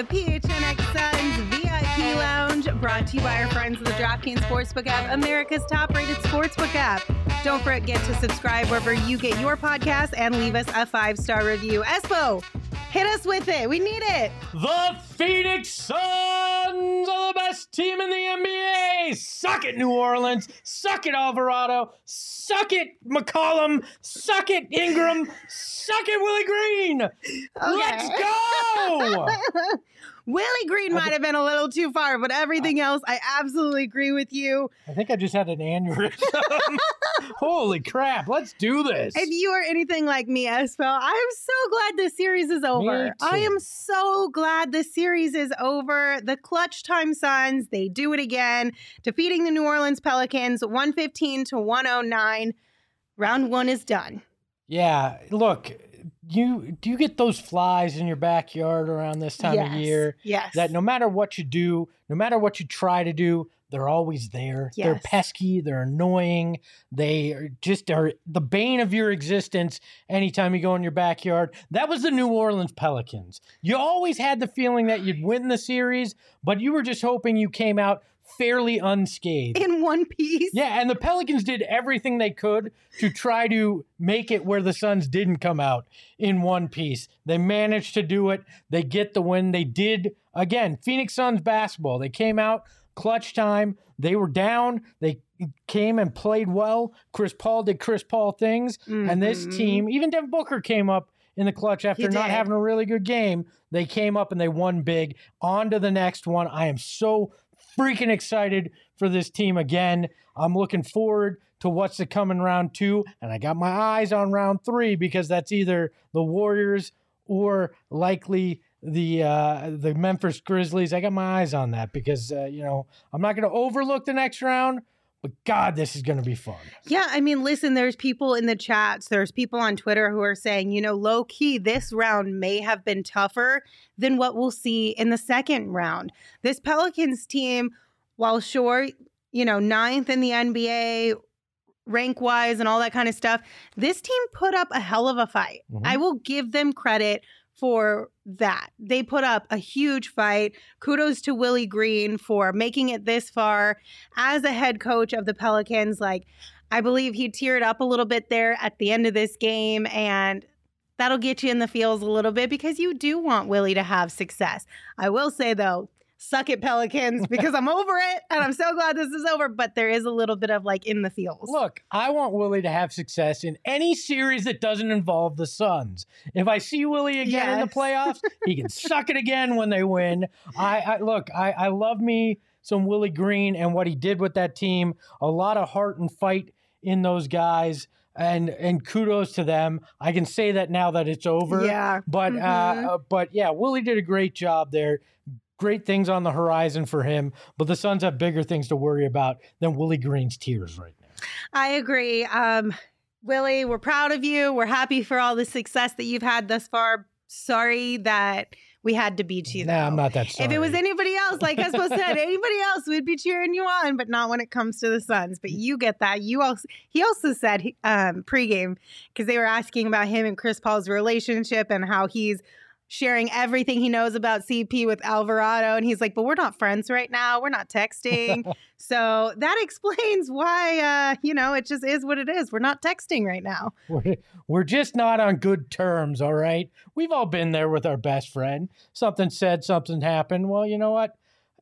The PHNX to you by our friends at the DraftKings Sportsbook app, America's top-rated sportsbook app. Don't forget to subscribe wherever you get your podcast and leave us a five-star review. Espo, hit us with it. We need it. The Phoenix Suns are the best team in the NBA. Suck it, New Orleans. Suck it, Alvarado. Suck it, McCollum. Suck it, Ingram. Suck it, Willie Green. Let's go. Willie Green might have been a little too far, but everything else, I absolutely agree with you. I think I just had an aneurysm. Holy crap. Let's do this. If you are anything like me, Espo, I am so glad this series is over. I am so glad this series is over. The clutch time Suns, they do it again, defeating the New Orleans Pelicans 115 to 109. Round one is done. Yeah, look, you do you get those flies in your backyard around this time of year? yes. That no matter what you do, no matter what you try to do, they're always there. Yes. They're pesky, they're annoying, they are just are the bane of your existence anytime you go in your backyard. That was the New Orleans Pelicans. You always had the feeling that you'd win the series, but you were just hoping you came out fairly unscathed. In one piece. Yeah, and the Pelicans did everything they could to try to make it where the Suns didn't come out in one piece. They managed to do it. They get the win. They did again. Phoenix Suns basketball. They came out clutch time. They were down. They came and played well. Chris Paul did Chris Paul things, and this Mhm. team, even Devin Booker came up in the clutch after not having a really good game. They came up and they won big. On to the next one. I am so freaking excited for this team again. I'm looking forward to what's to come in round two, and I got my eyes on round three because that's either the Warriors or likely the uh, the Memphis Grizzlies. I got my eyes on that because uh, you know I'm not going to overlook the next round, but God, this is going to be fun. Yeah, I mean, listen, there's people in the chats, there's people on Twitter who are saying, you know, low key, this round may have been tougher than what we'll see in the second round. This Pelicans team, while sure, you know, ninth in the NBA, rank wise, and all that kind of stuff, this team put up a hell of a fight. Mhm. I will give them credit for that. They put up a huge fight. Kudos to Willie Green for making it this far as a head coach of the Pelicans. Like, I believe he teared up a little bit there at the end of this game, and that'll get you in the feels a little bit because you do want Willie to have success. I will say, though, suck it, Pelicans, because I'm over it and I'm so glad this is over, but there is a little bit of like in the feels. Look, I want Willie to have success in any series that doesn't involve the Suns. If I see Willie again in the playoffs, he can suck it again when they win. I, I look, I, I love me some Willie Green and what he did with that team. A lot of heart and fight in those guys. And and kudos to them. I can say that now that it's over. Yeah. But Mhm. uh, but yeah, Willie did a great job there. Great things on the horizon for him. But the Suns have bigger things to worry about than Willie Green's tears right now. I agree. Um, Willie, we're proud of you. We're happy for all the success that you've had thus far. Sorry that we had to beat you. Nah, I'm not that sorry. If it was anybody else, like Espo said, anybody else we'd be cheering you on, but not when it comes to the Suns. But you get that. You also he also said um, pregame because they were asking about him and Chris Paul's relationship and how he's sharing everything he knows about CP with Alvarado, and he's like, "But we're not friends right now. We're not texting." so that explains why uh, you know it just is what it is. We're not texting right now. We're, we're just not on good terms, all right? We've all been there with our best friend. Something said, something happened. Well, you know what?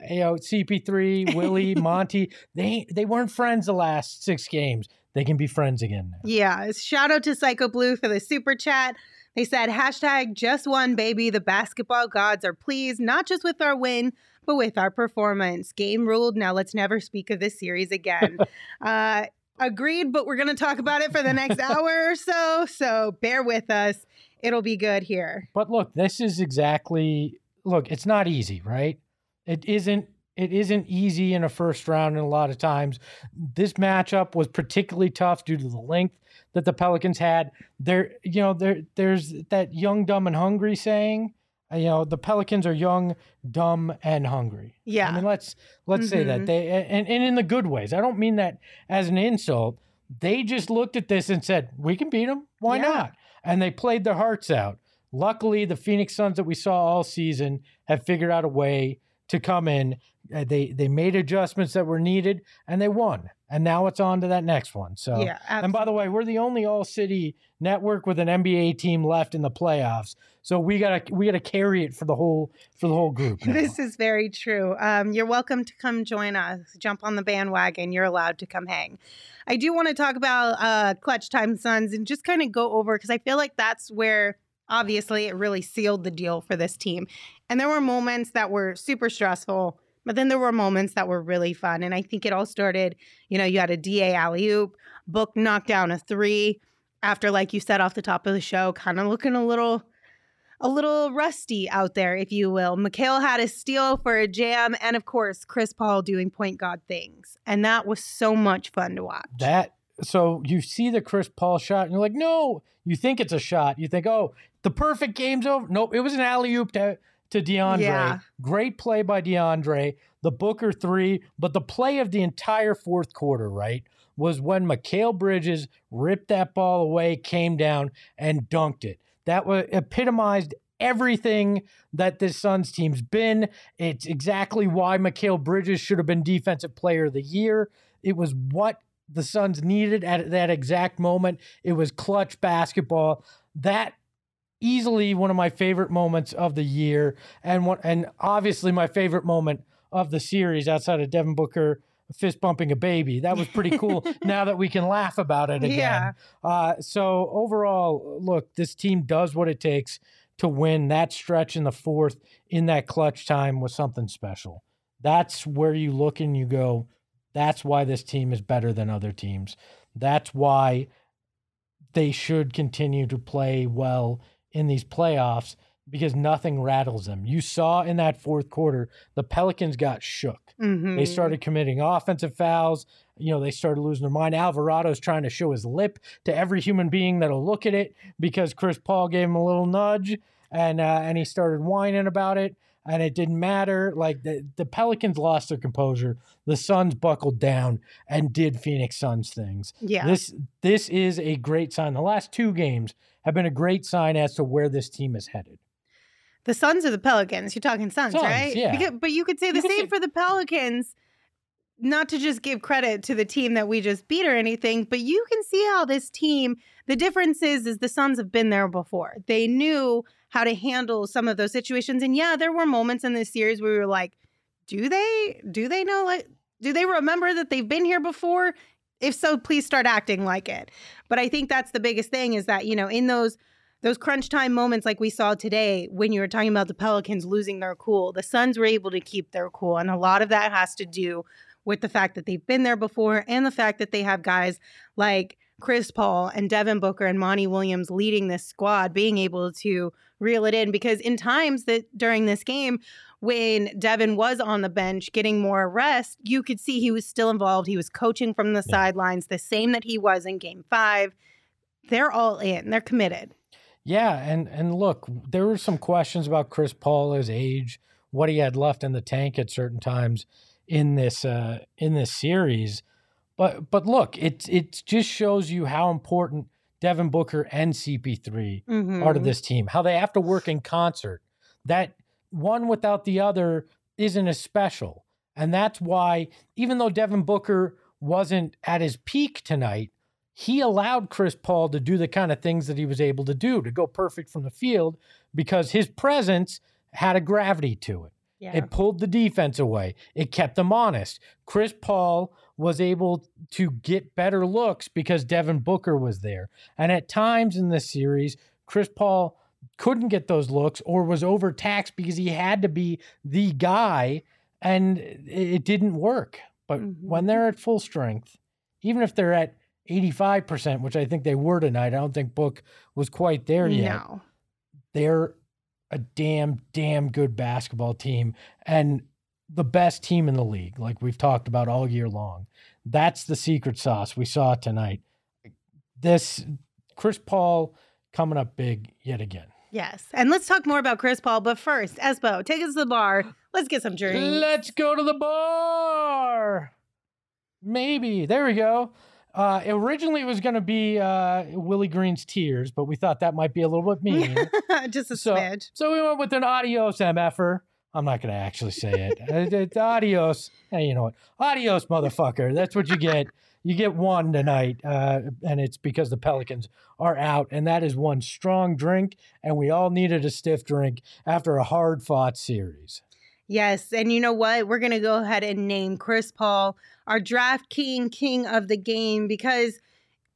You know, CP3, Willie, Monty, they they weren't friends the last six games. They can be friends again now. Yeah. Shout out to Psycho Blue for the super chat. They said, hashtag just one, baby. The basketball gods are pleased, not just with our win, but with our performance. Game ruled. Now let's never speak of this series again. uh, agreed, but we're going to talk about it for the next hour or so. So bear with us. It'll be good here. But look, this is exactly look, it's not easy, right? It isn't it isn't easy in a first round and a lot of times. This matchup was particularly tough due to the length that the Pelicans had. There, you know, there there's that young, dumb, and hungry saying. Uh, you know, the Pelicans are young, dumb, and hungry. Yeah. I mean, let's let's mm-hmm. say that Mhm. they and, and in the good ways. I don't mean that as an insult. They just looked at this and said, "We can beat them. Why Yeah. not?" And they played their hearts out. Luckily, the Phoenix Suns that we saw all season have figured out a way to come in. Uh, they they made adjustments that were needed, and they won. And now it's on to that next one. So, yeah. and by the way, we're the only all city network with an NBA team left in the playoffs. So we gotta we gotta carry it for the whole for the whole group. now. This is very true. Um, you're welcome to come join us. Jump on the bandwagon. You're allowed to come hang. I do want to talk about uh, Clutch Time Suns and just kind of go over because I feel like that's where obviously it really sealed the deal for this team. And there were moments that were super stressful, but then there were moments that were really fun. And I think it all started, you know, you had a DA alley oop, Book knocked down a three after, like you said off the top of the show, kind of looking a little a little rusty out there, if you will. Mikal had a steal for a jam, and of course, Chris Paul doing point guard things. And that was so much fun to watch. that so you see the Chris Paul shot and you're like, no, you think it's a shot. You think, oh, the perfect game's over. Nope, it was an alley oop to, to DeAndre. Yeah. Great play by DeAndre, the Booker three, but the play of the entire fourth quarter, right, was when Mikal Bridges ripped that ball away, came down, and dunked it. That was epitomized everything that this Suns team's been. It's exactly why Mikal Bridges should have been Defensive Player of the Year. It was what the Suns needed at that exact moment. It was clutch basketball. That easily one of my favorite moments of the year, and one, and obviously my favorite moment of the series outside of Devin Booker fist bumping a baby. That was pretty cool. now that we can laugh about it again. Yeah. Uh, so overall, look, this team does what it takes to win. That stretch in the fourth in that clutch time was something special. That's where you look and you go, that's why this team is better than other teams. That's why they should continue to play well in these playoffs because nothing rattles them. You saw in that fourth quarter, the Pelicans got shook. Mhm. They started committing offensive fouls. You know, they started losing their mind. Alvarado's trying to show his lip to every human being that'll look at it because Chris Paul gave him a little nudge and uh, and he started whining about it. And it didn't matter. Like the, the Pelicans lost their composure. The Suns buckled down and did Phoenix Suns things. Yeah. This this is a great sign. The last two games have been a great sign as to where this team is headed. the Suns or the Pelicans? You're talking Suns, Suns, right? yeah. Because- but you could say the same say- for the Pelicans. Not to just give credit to the team that we just beat or anything, but you can see how this team, the difference is, is the Suns have been there before. They knew how to handle some of those situations. And yeah, there were moments in this series where we were like, do they, do they know, like, do they remember that they've been here before? If so, please start acting like it. But I think that's the biggest thing is that, you know, in those those crunch time moments like we saw today when you were talking about the Pelicans losing their cool, the Suns were able to keep their cool. And a lot of that has to do with the fact that they've been there before and the fact that they have guys like Chris Paul and Devin Booker and Monty Williams leading this squad, being able to reel it in. Because in times that during this game, when Devin was on the bench getting more rest, you could see he was still involved. He was coaching from the Yeah. sidelines, the same that he was in game five. They're all in, they're committed. Yeah, and and look, there were some questions about Chris Paul, his age, what he had left in the tank at certain times in this uh, in this series. But but look, it it just shows you how important Devin Booker and CP3 mm-hmm. are to this team. How they have to work in concert. That one without the other isn't as special. And that's why even though Devin Booker wasn't at his peak tonight, he allowed Chris Paul to do the kind of things that he was able to do to go perfect from the field because his presence had a gravity to it. Yeah. It pulled the defense away. It kept them honest. Chris Paul was able to get better looks because Devin Booker was there. And at times in this series, Chris Paul couldn't get those looks or was overtaxed because he had to be the guy and it didn't work. But mm-hmm. when they're at full strength, even if they're at 85%, which I think they were tonight, I don't think Book was quite there yet. No. They're a damn, damn good basketball team and the best team in the league, like we've talked about all year long. That's the secret sauce we saw tonight. This Chris Paul coming up big yet again. Yes. And let's talk more about Chris Paul. But first, Espo, take us to the bar. Let's get some drinks. Let's go to the bar. Maybe. There we go. Uh, originally, it was going to be uh, Willie Green's Tears, but we thought that might be a little bit mean. Just a so, smidge. So we went with an adios MFer. I'm not going to actually say it. it's adios. Hey, you know what? Adios, motherfucker. That's what you get. You get one tonight, uh, and it's because the Pelicans are out, and that is one strong drink, and we all needed a stiff drink after a hard fought series. Yes, and you know what? We're going to go ahead and name Chris Paul our draft king, king of the game, because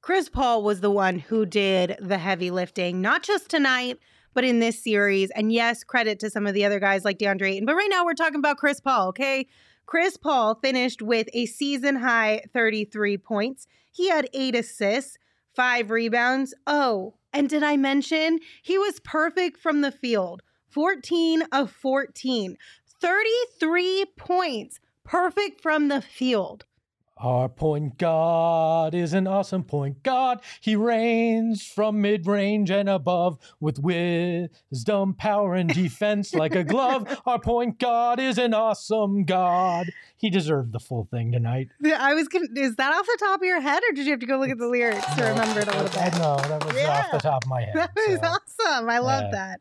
Chris Paul was the one who did the heavy lifting, not just tonight, but in this series. And yes, credit to some of the other guys like DeAndre Ayton. But right now we're talking about Chris Paul, okay? Chris Paul finished with a season high 33 points. He had eight assists, five rebounds. Oh, and did I mention he was perfect from the field? 14 of 14, 33 points, perfect from the field. Our point guard is an awesome point guard. He reigns from mid range and above with wisdom, power, and defense like a glove. Our point guard is an awesome god. He deserved the full thing tonight. I was gonna, is that off the top of your head, or did you have to go look at the lyrics to remember it a little bit? No, that was yeah. off the top of my head. That was so. awesome. I love yeah. that.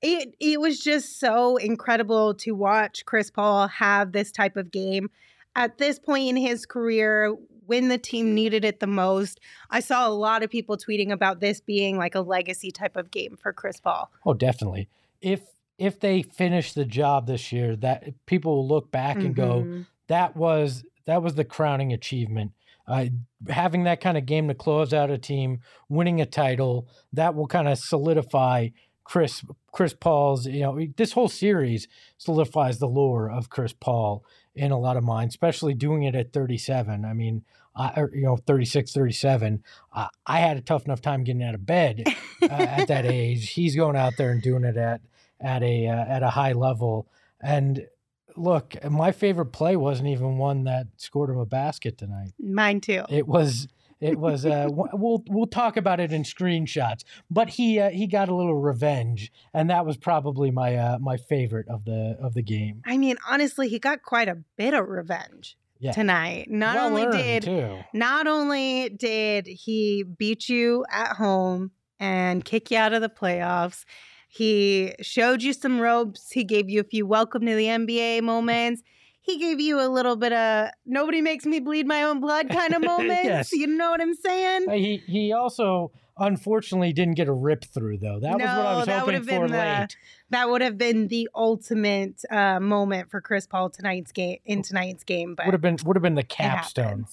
It it was just so incredible to watch Chris Paul have this type of game at this point in his career, when the team needed it the most, I saw a lot of people tweeting about this being like a legacy type of game for Chris Paul. Oh, definitely. If if they finish the job this year, that people will look back and mm-hmm. go, that was that was the crowning achievement. Uh, having that kind of game to close out a team, winning a title, that will kind of solidify Chris Chris Paul's. You know, this whole series solidifies the lore of Chris Paul in a lot of minds, especially doing it at 37. I mean, I, you know, 36, 37. I, I had a tough enough time getting out of bed uh, at that age. He's going out there and doing it at at a uh, at a high level. And look, my favorite play wasn't even one that scored him a basket tonight. Mine too. It was it was uh, we'll we'll talk about it in screenshots. But he uh, he got a little revenge, and that was probably my uh, my favorite of the of the game. I mean, honestly, he got quite a bit of revenge. Yeah. tonight. Not well only did too. not only did he beat you at home and kick you out of the playoffs, he showed you some ropes. He gave you a few welcome to the NBA moments he gave you a little bit of nobody makes me bleed my own blood kind of moments. yes. You know what I'm saying? He he also unfortunately didn't get a rip through though. That no, was what I was hoping for the, late. That would have been the ultimate uh, moment for Chris Paul tonight's game in tonight's game. But would have been would have been the capstone.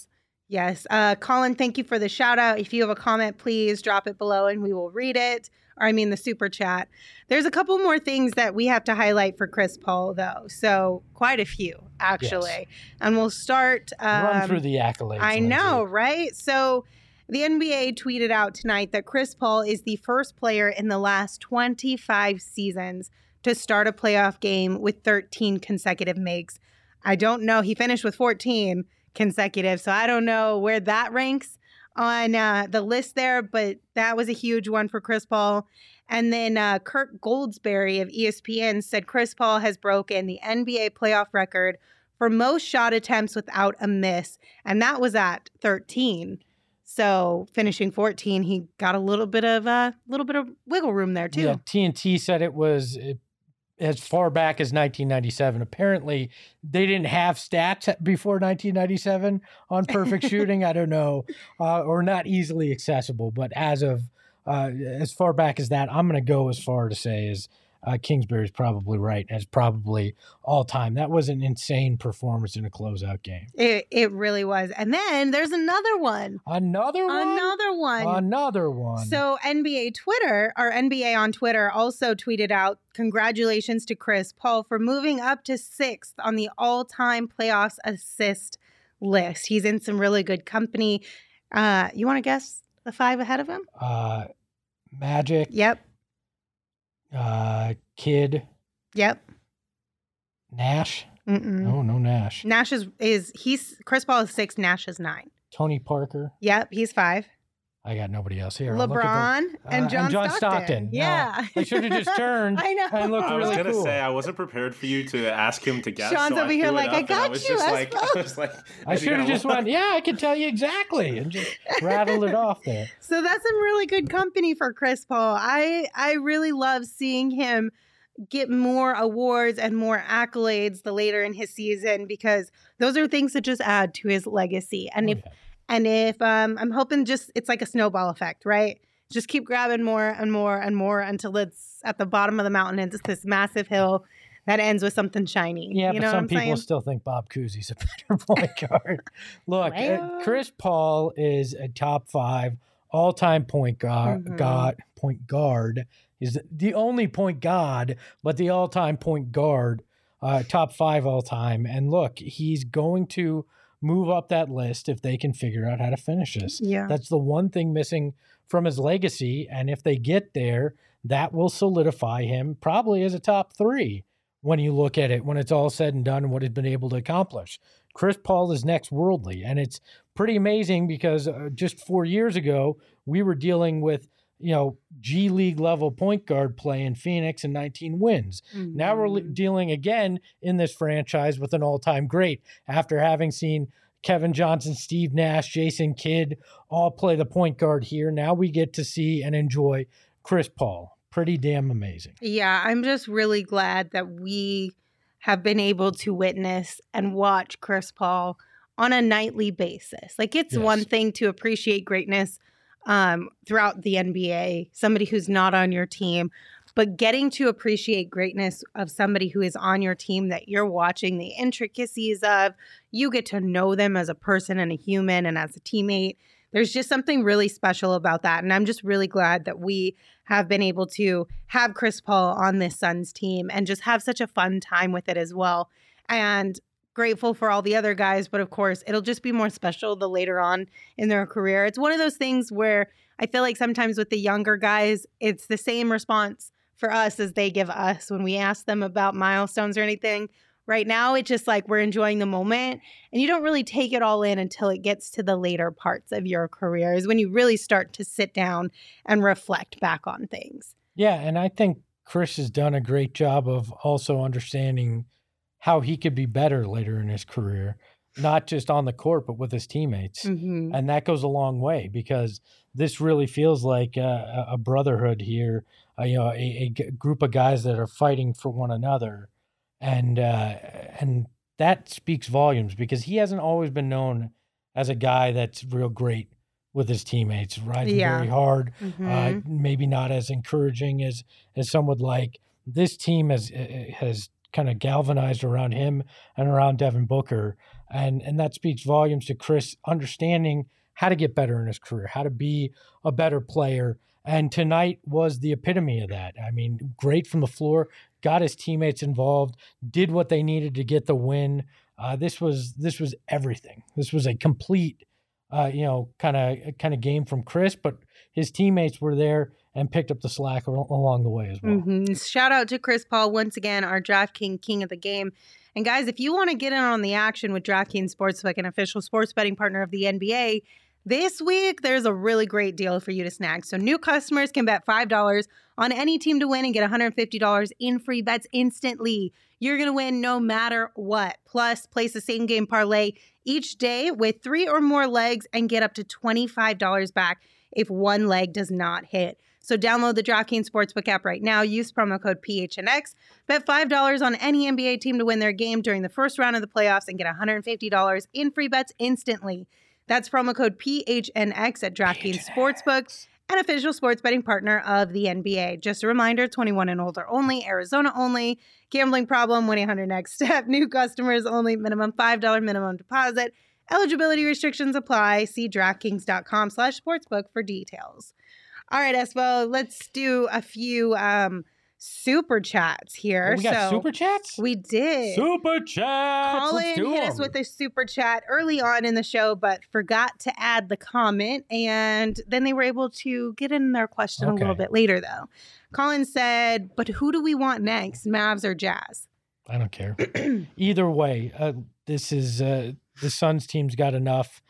Yes. Uh, Colin, thank you for the shout out. If you have a comment, please drop it below and we will read it or I mean the super chat. There's a couple more things that we have to highlight for Chris Paul, though. So quite a few actually, yes. and we'll start. Um, Run through the accolades. I know, right? So. The NBA tweeted out tonight that Chris Paul is the first player in the last 25 seasons to start a playoff game with 13 consecutive makes. I don't know. He finished with 14 consecutive, so I don't know where that ranks on uh, the list there, but that was a huge one for Chris Paul. And then uh, Kirk Goldsberry of ESPN said Chris Paul has broken the NBA playoff record for most shot attempts without a miss, and that was at 13. So finishing 14, he got a little bit of a uh, little bit of wiggle room there too. Yeah, TNT said it was as far back as 1997. Apparently, they didn't have stats before 1997 on perfect shooting. I don't know, uh, or not easily accessible. But as of uh, as far back as that, I'm going to go as far to say as uh, is probably right as probably all time. That was an insane performance in a closeout game. It, it really was. And then there's another one. Another one. Another one. Another one. So NBA Twitter, our NBA on Twitter also tweeted out congratulations to Chris Paul for moving up to sixth on the all-time playoffs assist list. He's in some really good company. Uh, you want to guess the five ahead of him? uh, Magic. Yep. Uh, Kidd. Yep. Nash. Mm-mm. No, no Nash. Nash is is he's Chris Paul is six. Nash is nine. Tony Parker. Yep, he's five. I got nobody else here. I'll look at LeBron the- and uh, John, John Stockton. Yeah, I should have just turned I know. and looked I was really gonna cool. say I wasn't prepared for you to ask him to guess. Sean's so over I here like, "I up, and I got was you, just I like, I was like, I should have just went, yeah, I can tell you exactly, and just rattled it off there. So that's some really good company for Chris Paul. I I really love seeing him get more awards and more accolades the later in his season because those are things that just add to his legacy. And Oh, if yeah. And if um I'm hoping just it's like a snowball effect, right? Just keep grabbing more and more and more until it's at the bottom of the mountain and it's this massive hill that ends with something shiny. Yeah, you but know some people saying? still think Bob Cousy's a better point guard. Look, uh, Chris Paul is a top five all-time point guard. Mhm. God, point guard is the only point guard, but the all-time point guard, uh, top five all-time. And look, he's going to move up that list if they can figure out how to finish this. yeah. That's the one thing missing from his legacy. And if they get there, that will solidify him probably as a top three when you look at it, when it's all said and done, and what he's been able to accomplish. Chris Paul is next worldly. And it's pretty amazing because uh, just four years ago, we were dealing with, you know, G League level point guard play in Phoenix and 19 wins. Now we're li- Mhm. dealing again in this franchise with an all time great after having seen Kevin Johnson, Steve Nash, Jason Kidd all play the point guard here. Now we get to see and enjoy Chris Paul. Pretty damn amazing. Yeah, I'm just really glad that we have been able to witness and watch Chris Paul on a nightly basis. Like it's one thing to appreciate greatness um, throughout the NBA, somebody who's not on your team, but getting to appreciate greatness of somebody who is on your team that you're watching the intricacies of, you get to know them as a person and a human and as a teammate. There's just something really special about that. And I'm just really glad that we have been able to have Chris Paul on this Suns team and just have such a fun time with it as well. And grateful for all the other guys, but of course, it'll just be more special the later on in their career. It's one of those things where I feel like sometimes with the younger guys, it's the same response for us as they give us when we ask them about milestones or anything. Right now, it's just like we're enjoying the moment, and you don't really take it all in until it gets to the later parts of your career, is when you really start to sit down and reflect back on things. Yeah, and I think Chris has done a great job of also understanding how he could be better later in his career, not just on the court, but with his teammates. Mm-hmm. and that goes a long way because this really feels like a, a brotherhood here uh, you know a group of guys that are fighting for one another and uh, and that speaks volumes because he hasn't always been known as a guy that's real great with his teammates riding Yeah. very hard uh, Mm-hmm. maybe not as encouraging as as some would like this team has uh, has kind of galvanized around him and around Devin Booker and and that speaks volumes to Chris understanding how to get better in his career, how to be a better player. And tonight was the epitome of that. I mean, great from the floor, got his teammates involved, did what they needed to get the win. Uh, this was this was everything. This was a complete, uh, you know, kind of kind of game from Chris. But his teammates were there and picked up the slack along the way as well. hmm Shout out to Chris Paul once again, our DraftKings king of the game. And guys, if you want to get in on the action with DraftKings Sportsbook, an official sports betting partner of the NBA, this week there's a really great deal for you to snag. So new customers can bet five dollars on any team to win and get $150 in free bets instantly. You're gonna win no matter what. Plus, place the same game parlay each day with three or more legs and get up to $25 back if one leg does not hit. So download the DraftKings Sportsbook app right now. Use promo code PHNX. Bet $5 on any NBA team to win their game during the first round of the playoffs and get $150 in free bets instantly. That's promo code PHNX at DraftKings Sportsbook. and official sports betting partner of the NBA. Just a reminder 21 and older only, Arizona only. Gambling problem, 1 800 next step. New customers only, minimum $5 minimum deposit. Eligibility restrictions apply. See DraftKings.com slash sportsbook for details. All right, Espo, let's do a few um, super chats here. Oh, we got so super chats? we did. Super chats. Colin hit us 'em. with a super chat early on in the show, but forgot to add the comment. And then they were able to get in their question a little bit later, though. Colin said, But who do we want next, Mavs or Jazz? I don't care. Either way, uh, this is uh, the Suns team's got enough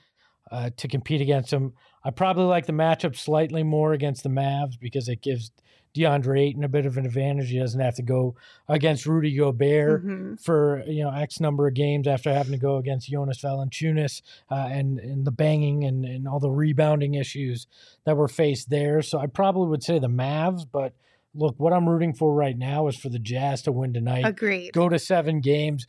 uh, to compete against them. I probably like the matchup slightly more against the Mavs because it gives DeAndre Ayton a bit of an advantage. He doesn't have to go against Rudy Gobert Mhm. for you know X number of games after having to go against Jonas Valanciunas uh, and and the banging and, and all the rebounding issues that were faced there. So I probably would say the Mavs, but look, what I'm rooting for right now is for the Jazz to win tonight Agreed. go to seven games,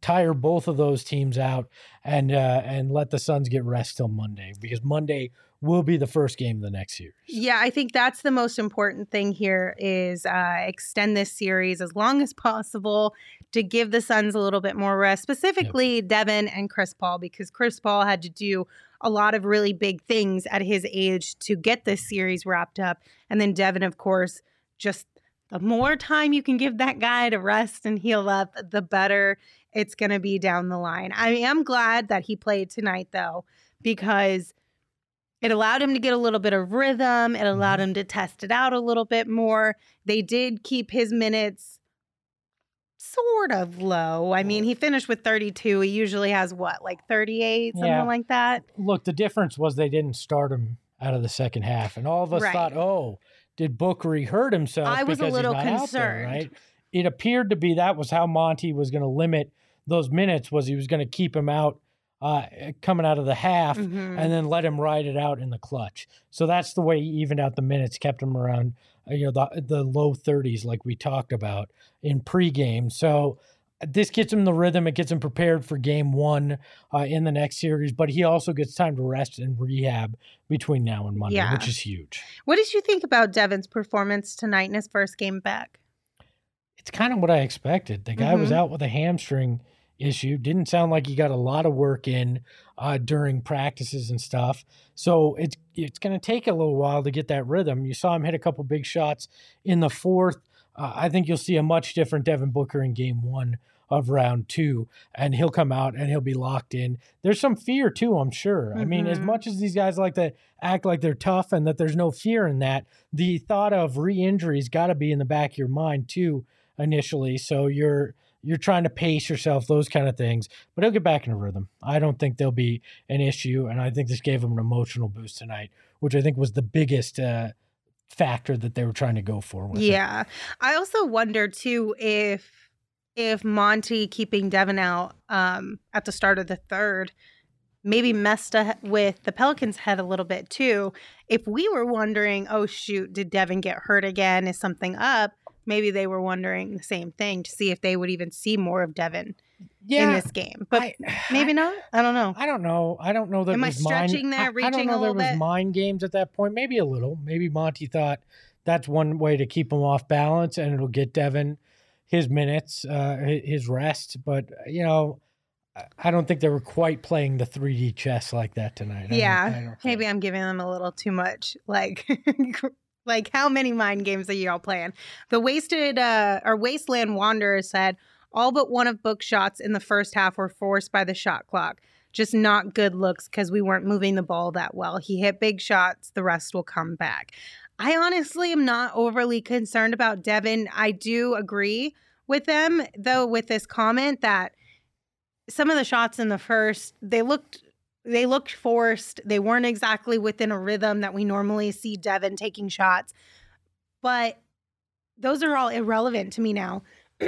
tire both of those teams out, and uh, and let the Suns get rest till Monday because Monday will be the first game of the next series. Yeah, I think that's the most important thing here is uh, extend this series as long as possible to give the Suns a little bit more rest, specifically Devin and Chris Paul, because Chris Paul had to do a lot of really big things at his age to get this series wrapped up. And then Devin, of course, just the more time you can give that guy to rest and heal up, the better it's going to be down the line. I am glad that he played tonight, though, because it allowed him to get a little bit of rhythm. It allowed mm-hmm. him to test it out a little bit more. They did keep his minutes sort of low. I mean, he finished with 32. He usually has what, like 38, something Yeah. like that? Look, the difference was they didn't start him out of the second half, and all of us Right. thought, oh, did Booker hurt himself? I was a little out there, concerned. right? It appeared to be that was how Monty was going to limit those minutes. Was he was going to keep him out uh, coming out of the half. Mhm. and then let him ride it out in the clutch. So that's the way he evened out the minutes, kept him around uh, you know the the low 30s like we talked about in pregame. So uh, this gets him the rhythm. It gets him prepared for game one uh, in the next series, but he also gets time to rest and rehab between now and Monday, Yeah. which is huge. What did you think about Devin's performance tonight in his first game back? It's kind of what I expected. The guy was Mhm. out with a hamstring issue. Didn't sound like he got a lot of work in uh, during practices and stuff. So it's it's going to take a little while to get that rhythm. You saw him hit a couple big shots in the fourth. Uh, I think you'll see a much different Devin Booker in game one of round two, and he'll come out and he'll be locked in. There's some fear too, I'm sure. I mean, as Mhm. much as these guys like to act like they're tough and that there's no fear in that, the thought of re-injury's got to be in the back of your mind too initially. So you're you're trying to pace yourself, those kind of things. But he'll get back in a rhythm. I don't think there'll be an issue, and I think this gave him an emotional boost tonight, which I think was the biggest uh, factor that they were trying to go for. With it. Yeah. I also wonder too if if Monty keeping Devin out um, at the start of the third maybe messed up with the Pelicans' head a little bit too. If we were wondering, oh shoot, did Devin get hurt again? Is something up? Maybe they were wondering the same thing to see if they would even see more of Devin in this game. But I- maybe not. I don't know. I don't know. I don't know that. Am I was mind- stretching there, I- I, don't a know there little was bit? mind games at that point. Maybe a little. Maybe Monty thought that's one way to keep him off balance, and it'll get Devin his minutes, uh, his rest. But you know, I- don't think they were quite playing the 3D chess like that tonight. Don't- Yeah, I don't Maybe. I'm giving them a little too much. Like, like how many mind games are y'all playing? The wasted uh, or wasteland wanderer said all but one of Book's shots in the first half were forced by the shot clock. Just not good looks because we weren't moving the ball that well. He hit big shots. The rest will come back. I honestly am not overly concerned about Devin. I do agree with them though with this comment that some of the shots in the first they looked they looked forced. They weren't exactly within a rhythm that we normally see Devin taking shots. But those are all irrelevant to me now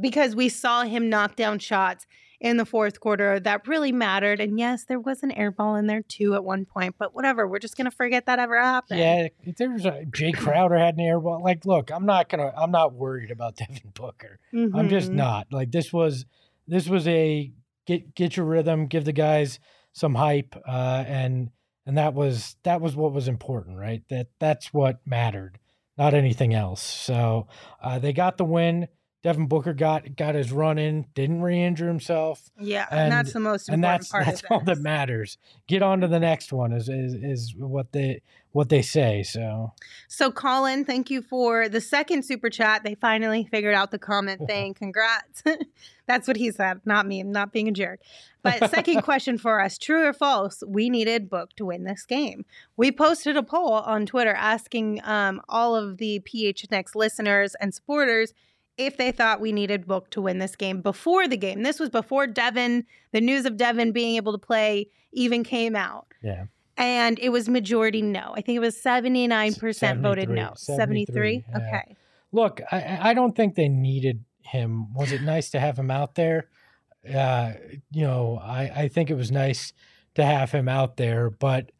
because we saw him knock down shots in the fourth quarter that really mattered. And yes, there was an air ball in there too at one point, but whatever. We're just going to forget that ever happened. Yeah, if there's a Jae Crowder had an air ball. Like, look, I'm not gonna. I'm not worried about Devin Booker. I'm just Mhm. not. Like this was this was a get get your rhythm, give the guys some hype, uh, and and that was that was what was important, right? That that's what mattered, not anything else. So uh, they got the win. Devin Booker got got his run in, didn't re-injure himself, Yeah, and, that's the most important and that's part that's all that matters. Get on to the next one is, is is what they what they say. So So, Colin, thank you for the second super chat. They finally figured out the comment thing. Congrats. That's what he said, not me. I'm not being a jerk. But, second question for us true or false? We needed Book to win this game. We posted a poll on Twitter asking um, all of the PHNX listeners and supporters if they thought we needed Book to win this game before the game. This was before Devin, the news of Devin being able to play even came out. yeah, And it was majority no. I think it was 79% voted no. 73? 73, yeah. Okay. look, I- I, I don't think they needed him. Was it nice to have him out there? Uh, you know, I, I think it was nice to have him out there, but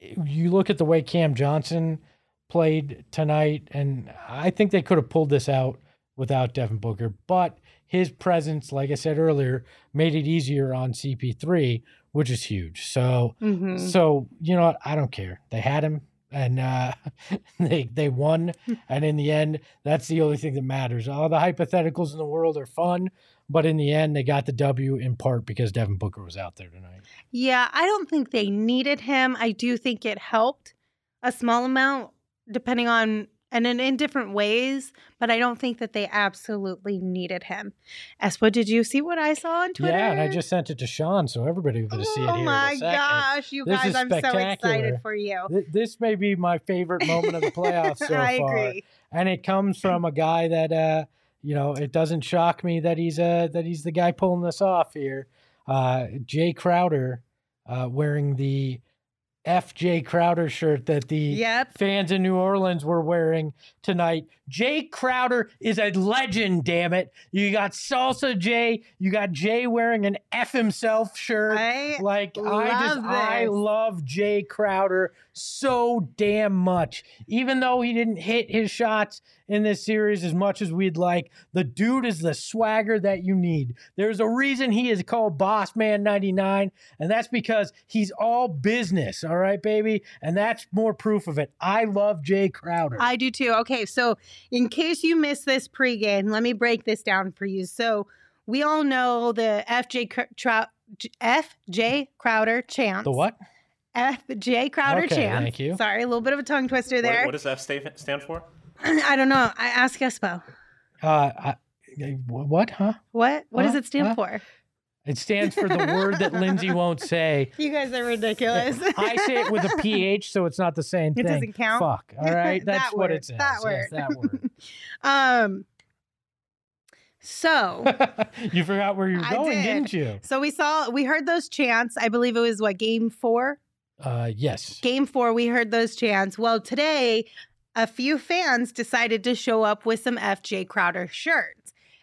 you look at the way Cam Johnson played tonight, and I think they could have pulled this out without Devin Booker, but his presence, like I said earlier, made it easier on CP3, which is huge. So, Mhm. so you know what? I don't care. They had him, and uh, they they won. and in the end, that's the only thing that matters. All the hypotheticals in the world are fun, but in the end, they got the W in part because Devin Booker was out there tonight. Yeah, I don't think they needed him. I do think it helped a small amount, depending on and in, in different ways, but I don't think that they absolutely needed him. Espo, did you see what I saw on Twitter? Yeah, and I just sent it to Sean, so everybody going to see it here Oh my gosh, you This guys, I'm so excited for you. Th- This may be my favorite moment of the playoffs so I far. agree. and it comes from a guy that uh you know it doesn't shock me that he's uh that he's the guy pulling this off here uh jae crowder uh wearing the fj crowder shirt that the Yep. fans in new orleans were wearing tonight jae crowder is a legend damn it you got salsa jae you got jae wearing an f himself shirt I like I just love I love Jay Crowder so damn much. Even though he didn't hit his shots in this series as much as we'd like, the dude is the swagger that you need. There's a reason he is called Boss Man 99, and that's because he's all business, all right, baby? And that's more proof of it. I love Jae Crowder. I do too. Okay, so in case you missed this pregame, let me break this down for you. So we all know the FJ Cr- Trou- FJ Crowder chance. the what? FJ Crowder Okay, chance. thank you. Sorry, a little bit of a tongue twister there. what does F stand for? I don't know. I ask Espo. Uh, I, what, huh? What? What does it stand Huh? for? It stands for the word that Lindsey won't say. You guys are ridiculous. I say it with a PH, so it's not the same It thing. doesn't count? Fuck. All right. That's That what word, it says. that Yes, word. that word. um. So. you forgot where you were going, did. didn't you? So we saw, we heard those chants. I believe it was what game four. Uh, yes. Game four, we heard those chants. Well, today, a few fans decided to show up with some FJ Crowder shirts.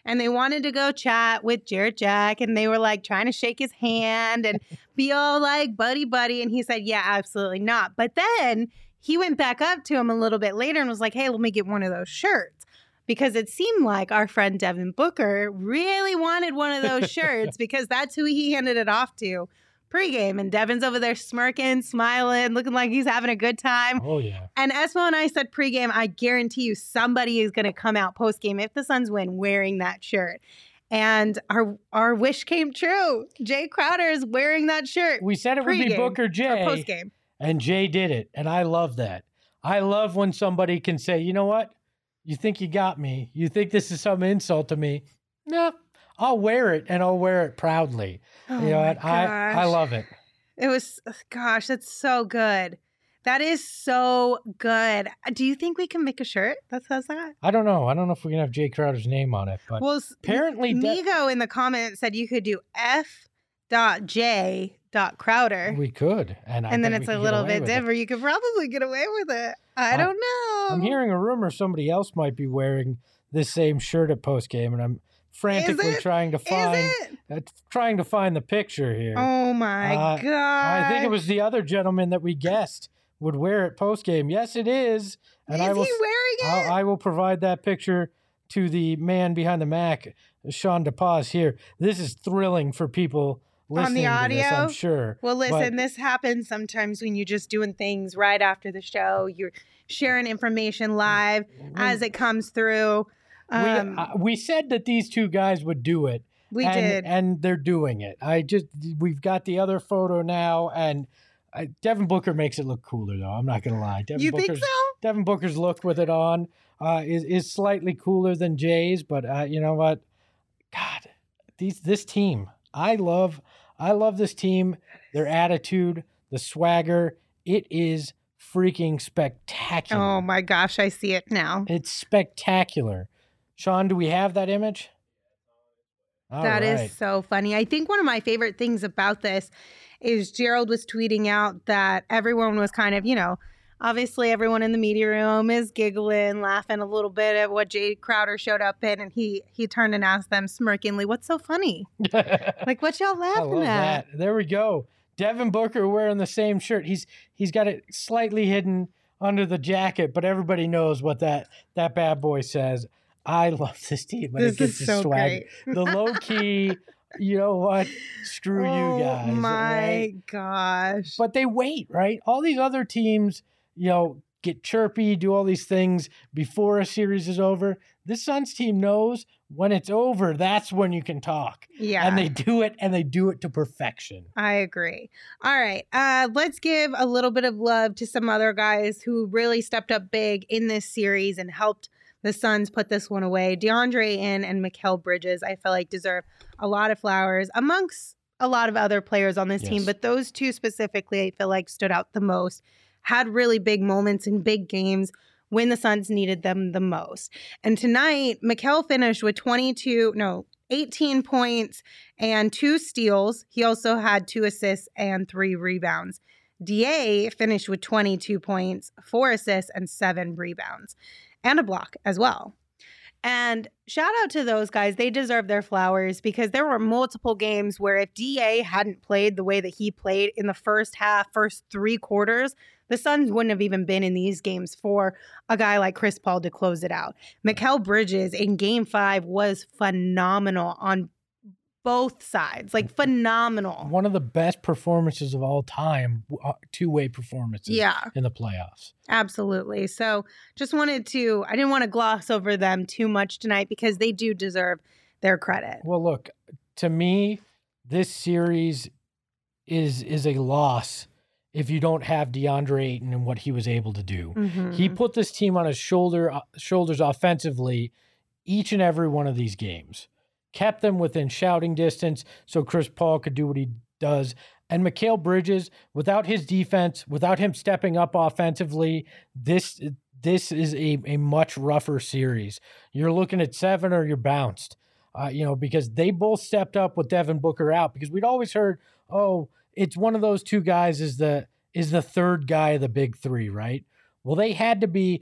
And they wanted to go chat with Jarrett Jack. And they were like trying to shake his hand and be all like buddy buddy. And he said, Yeah, absolutely not. But then he went back up to him a little bit later and was like, Hey, let me get one of those shirts. Because it seemed like our friend Devin Booker really wanted one of those shirts because that's who he handed it off to pregame. And Devin's over there smirking, smiling, looking like he's having a good time. Oh yeah. And Espo and I said pregame, I guarantee you somebody is going to come out postgame if the Suns win wearing that shirt. And our our wish came true. Jae Crowder is wearing that shirt. We said it would be Booker J, postgame. and Jae did it, and I love that. I love when somebody can say, "You know what? You think you got me? You think this is some insult to me? No, I'll wear it, and I'll wear it proudly. Oh you know what? I I love it. It was uh, gosh, that's so good. That is so good. Uh, do you think we can make a shirt that says that? I don't know. I don't know if we can have Jae Crowder's name on it, but Well, apparently, De- Migo in the comment said you could do F dot J dot Crowder. we could, and I and then it's a little bit it. different. You could probably get away with it. I I'm- don't know. I'm hearing a rumor somebody else might be wearing this same shirt at post game, and I'm frantically trying to find uh, trying to find the picture here. Oh my Uh, god! I think it was the other gentleman that we guessed would wear it post game. Yes, it is, and Is I will. he wearing it? I'll, I will provide that picture to the man behind the Mac, Sean DePaz. Here, this is thrilling for people On the listening to this, I'm sure. Well, But- listen, this happens sometimes when you're just doing things right after the show. You're sharing information live as it comes through. Um, we, uh, we said that these two guys would do it. we and, did. and they're doing it. I just we've got the other photo now, and uh, Devin Booker makes it look cooler though. I'm not gonna lie. Devin you think Booker's, so? Devin Booker's look with it on uh, is is slightly cooler than Jae's, but uh, you know what? God, these this team, I love. I love this team. Their attitude, the swagger. It is freaking spectacular. Oh my gosh, I see it now. It's spectacular. Sean, do we have that image? All That is right. so funny. I think one of my favorite things about this is Gerald was tweeting out that everyone was kind of, you know, obviously everyone in the media room is giggling, laughing a little bit at what Jae Crowder showed up in, and he he turned and asked them smirkingly, "What's so funny? Like what y'all laughing at?" that. There we go. Devin Booker wearing the same shirt. He's he's got it slightly hidden under the jacket, but everybody knows what that that bad boy says. I love this team when This it gets is the so swag. great. The low key, you know what? Screw oh you guys. Oh my right? gosh! But they wait, right? All these other teams, you know, get chirpy, do all these things before a series is over. This Suns team knows when it's over, that's when you can talk. yeah, And they do it and they do it to perfection. I agree. All right. Uh, let's give a little bit of love to some other guys who really stepped up big in this series and helped the Suns put this one away. DeAndre Ayton and Mikal Bridges, I feel like deserve a lot of flowers amongst a lot of other players on this team, but those two specifically, I feel like stood out the most. Had really big moments in big games when the Suns needed them the most. And tonight, Mikal finished with 22, no, 18 points and two steals. He also had two assists and three rebounds. DA finished with 22 points, four assists, and seven rebounds, and a block as well. And shout out to those guys. They deserve their flowers because there were multiple games where if DA hadn't played the way that he played in the first half, first three quarters, the Suns wouldn't have even been in these games for a guy like Chris Paul to close it out. Mikal Bridges in game five was phenomenal on both sides, like phenomenal. One of the best performances of all time, uh, two way performances Yeah, in the playoffs. absolutely. So just wanted to, I didn't want to gloss over them too much tonight because they do deserve their credit. Well, look, to me, this series is is a loss if you don't have DeAndre Ayton and what he was able to do. He Mhm. put this team on his shoulder uh, shoulders offensively each and every one of these games. Kept them within shouting distance so Chris Paul could do what he does. And Mikal Bridges, without his defense, without him stepping up offensively, this this is a, a much rougher series. You're looking at seven or you're bounced. Uh, you know, because they both stepped up with Devin Booker out because we'd always heard, oh, it's one of those two guys is the is the third guy of the big three, right? Well, they had to be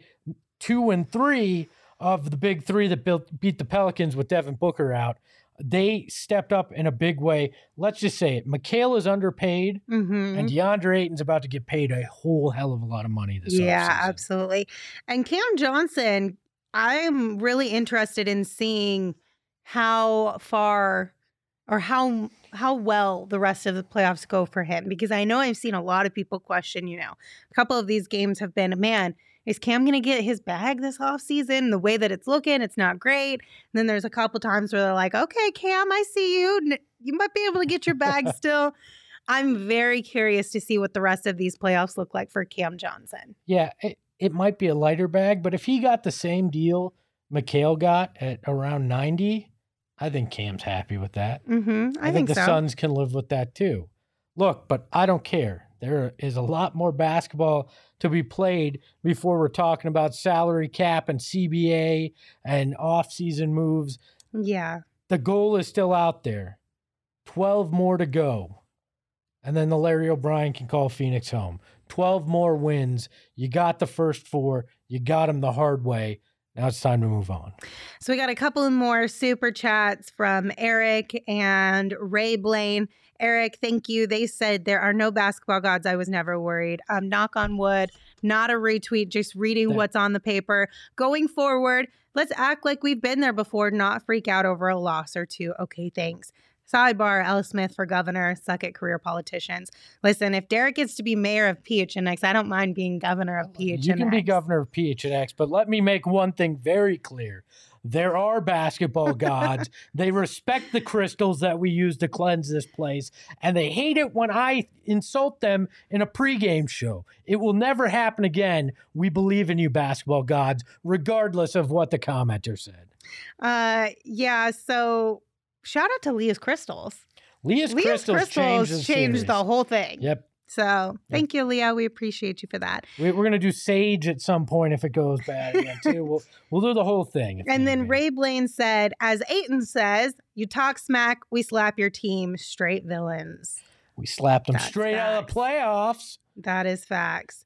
two and three of the big three that built beat the Pelicans with Devin Booker out. They stepped up in a big way. Let's just say it. Mikal is underpaid, Mhm. and DeAndre Ayton's about to get paid a whole hell of a lot of money this year. Yeah, offseason. absolutely. And Cam Johnson, I'm really interested in seeing how far or how how well the rest of the playoffs go for him because I know I've seen a lot of people question, you know, a couple of these games have been, man, is Cam going to get his bag this off season? The way that it's looking, it's not great. And then there's a couple times where they're like, okay, Cam, I see you. You might be able to get your bag still. I'm very curious to see what the rest of these playoffs look like for Cam Johnson. Yeah, it, it might be a lighter bag, but if he got the same deal Mikal got at around 90, I think Cam's happy with that. Mm-hmm. I, think, the so. Suns can live with that too. Look, but I don't care. There is a lot more basketball to be played before we're talking about salary cap and CBA and off-season moves. Yeah. The goal is still out there. 12 more to go. And then the Larry O'Brien can call Phoenix home. 12 more wins. You got the first four. You got them the hard way. Now it's time to move on. So we got a couple more super chats from Eric and Ray Blaine. Eric, thank you. They said there are no basketball gods. I was never worried. Um, knock on wood, not a retweet, just reading what's on the paper. Going forward, let's act like we've been there before, not freak out over a loss or two. Okay, thanks. Sidebar: L. Smith for governor. Suck at career politicians. Listen, if Derek gets to be mayor of PHNX, I don't mind being governor of PHNX. You can be governor of PHNX, but let me make one thing very clear. There are basketball gods. they respect the crystals that we use to cleanse this place, and they hate it when I insult them in a pregame show. It will never happen again. We believe in you, basketball gods, regardless of what the commenter said. Uh, yeah. So shout out to Leah's crystals. Leah's, Leah's crystals, crystals changed, changed, the, the whole thing. Yep. So thank you, Leah. We appreciate you for that. We- We're gonna do Sage at some point if it goes bad again too. We'll we'll do the whole thing. And then. Ray Blaine said, as Ayton says, you talk smack, we slap your team, straight villains. we slapped them That's straight out of the playoffs. That is facts.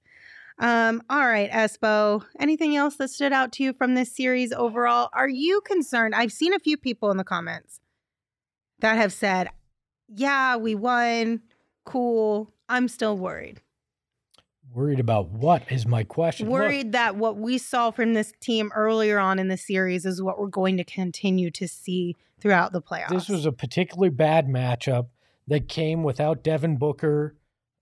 Um, all right, Espo. Anything else that stood out to you from this series overall? Are you concerned? I've seen a few people in the comments that have said, Yeah, we won. Cool. I'm still worried. Worried about what is my question? Look, Worried that what we saw from this team earlier on in the series is what we're going to continue to see throughout the playoffs. this was a particularly bad matchup that came without Devin Booker,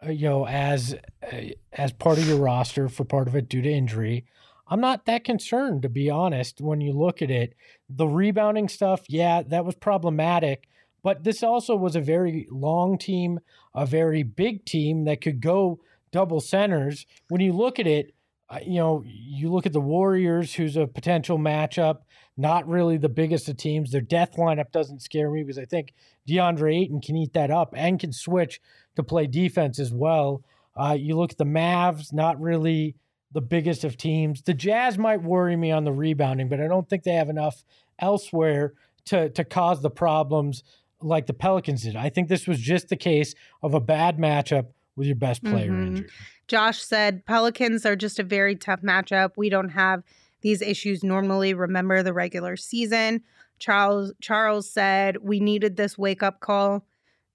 uh, you know, as uh, as part of your roster for part of it due to injury. I'm not that concerned, to be honest. When you look at it, the rebounding stuff, yeah, that was problematic. But this also was a very long team, a very big team that could go double centers. When you look at it, uh, you know, you look at the Warriors, who's a potential matchup, not really the biggest of teams. Their death lineup doesn't scare me because I think DeAndre Ayton can eat that up and can switch to play defense as well. Uh, you look at the Mavs, not really the biggest of teams. The Jazz might worry me on the rebounding, but I don't think they have enough elsewhere to to cause the problems like the Pelicans did. I think this was just the case of a bad matchup with your best player Mhm. injured. Josh said Pelicans are just a very tough matchup. We don't have these issues normally. Remember the regular season. Charles Charles said we needed this wake up call,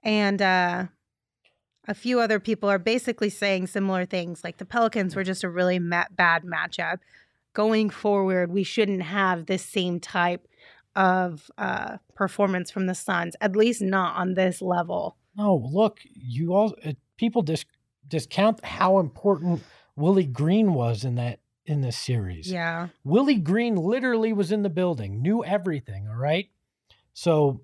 and uh, a few other people are basically saying similar things. Like the Pelicans were just a really ma- bad matchup. Going forward, we shouldn't have this same type of uh, performance from the Suns, at least not on this level. No, look, you all uh, people dis- discount how important Willie Green was in that in this series. Yeah. Willie Green literally was in the building, knew everything. All right, so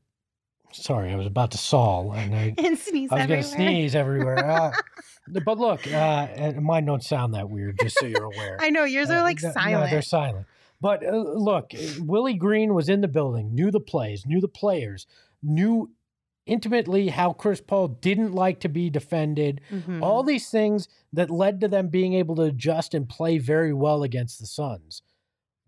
sorry, I was about to sawl, and I, And sneeze I was going to sneeze everywhere. Uh, but look, uh, and mine don't sound that weird, just so you're aware. I know yours are Uh, like no- no, silent. they're silent. But uh, look, uh, Willie Green was in the building, knew the plays, knew the players, knew intimately how Chris Paul didn't like to be defended. Mhm. All these things that led to them being able to adjust and play very well against the Suns.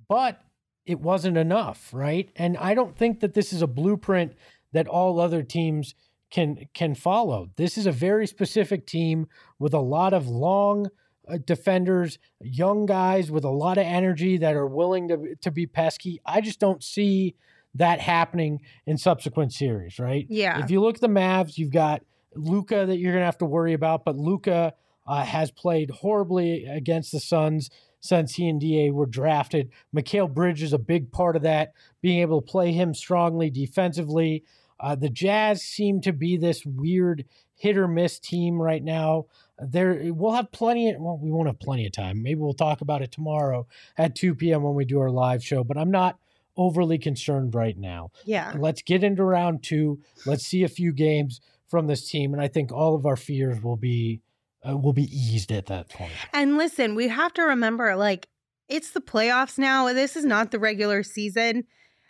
But it wasn't enough, right? And I don't think that this is a blueprint that all other teams can can follow. This is a very specific team with a lot of long defenders, young guys with a lot of energy that are willing to to be pesky. I just don't see that happening in subsequent series, right? yeah. If you look at the Mavs, you've got Luka that you're going to have to worry about, but Luka uh, has played horribly against the Suns since he and Da were drafted. Mikal Bridge is a big part of that, being able to play him strongly defensively. Uh, the Jazz seem to be this weird hit or miss team right now. There, we'll have plenty. Of, well, we won't have plenty of time. Maybe we'll talk about it tomorrow at 2 p.m. when we do our live show. But I'm not overly concerned right now. yeah. Let's get into round two. Let's see a few games from this team, and I think all of our fears will be uh, will be eased at that point. And listen, we have to remember like it's the playoffs now. This is not the regular season.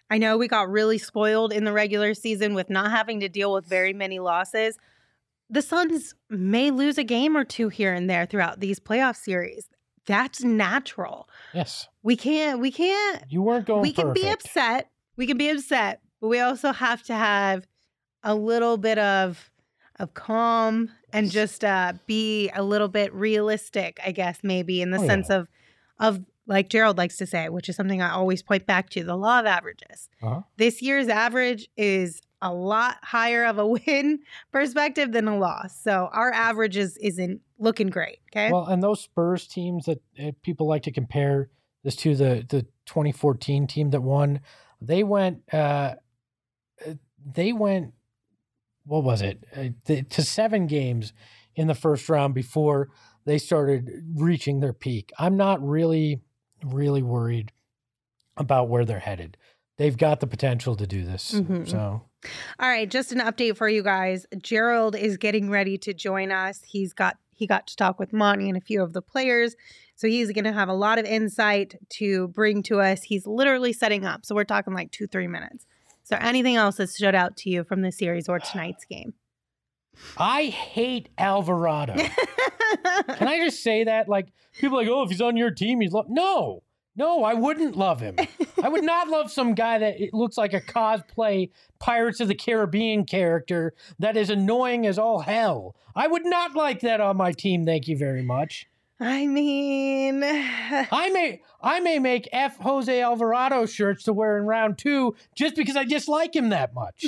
I know we got really spoiled in the regular season with not having to deal with very many losses. The Suns may lose a game or two here and there throughout these playoff series. That's natural. Yes, We can't we can't you weren't going. we can be upset. We can be upset, but we also have to have a little bit of of calm and just uh, be a little bit realistic, I guess, maybe in the Oh, yeah. sense of of like Gerald likes to say, which is something I always point back to, the law of averages. Uh-huh. This year's average is a lot higher of a win perspective than a loss. So our average is isn't looking great. Okay. Well, and those Spurs teams that uh, people like to compare this to the the 2014 team that won, they went uh, they went what was it uh, to seven games in the first round before they started reaching their peak. I'm not really, really worried about where they're headed. They've got the potential to do this. Mhm. So All right, just an update for you guys. Gerald is getting ready to join us. He's got he got to talk with Monty and a few of the players. So he's going to have a lot of insight to bring to us. He's literally setting up. So we're talking like 2-3 minutes. So anything else that stood out to you from the series or tonight's game? I hate Alvarado. Can I just say that? Like people are like, oh, if he's on your team, he's lo-. no, no, I wouldn't love him. I would not love some guy that it looks like a cosplay Pirates of the Caribbean character that is annoying as all hell. I would not like that on my team. Thank you very much. I mean, I may I may make F Jose Alvarado shirts to wear in round two just because I dislike him that much.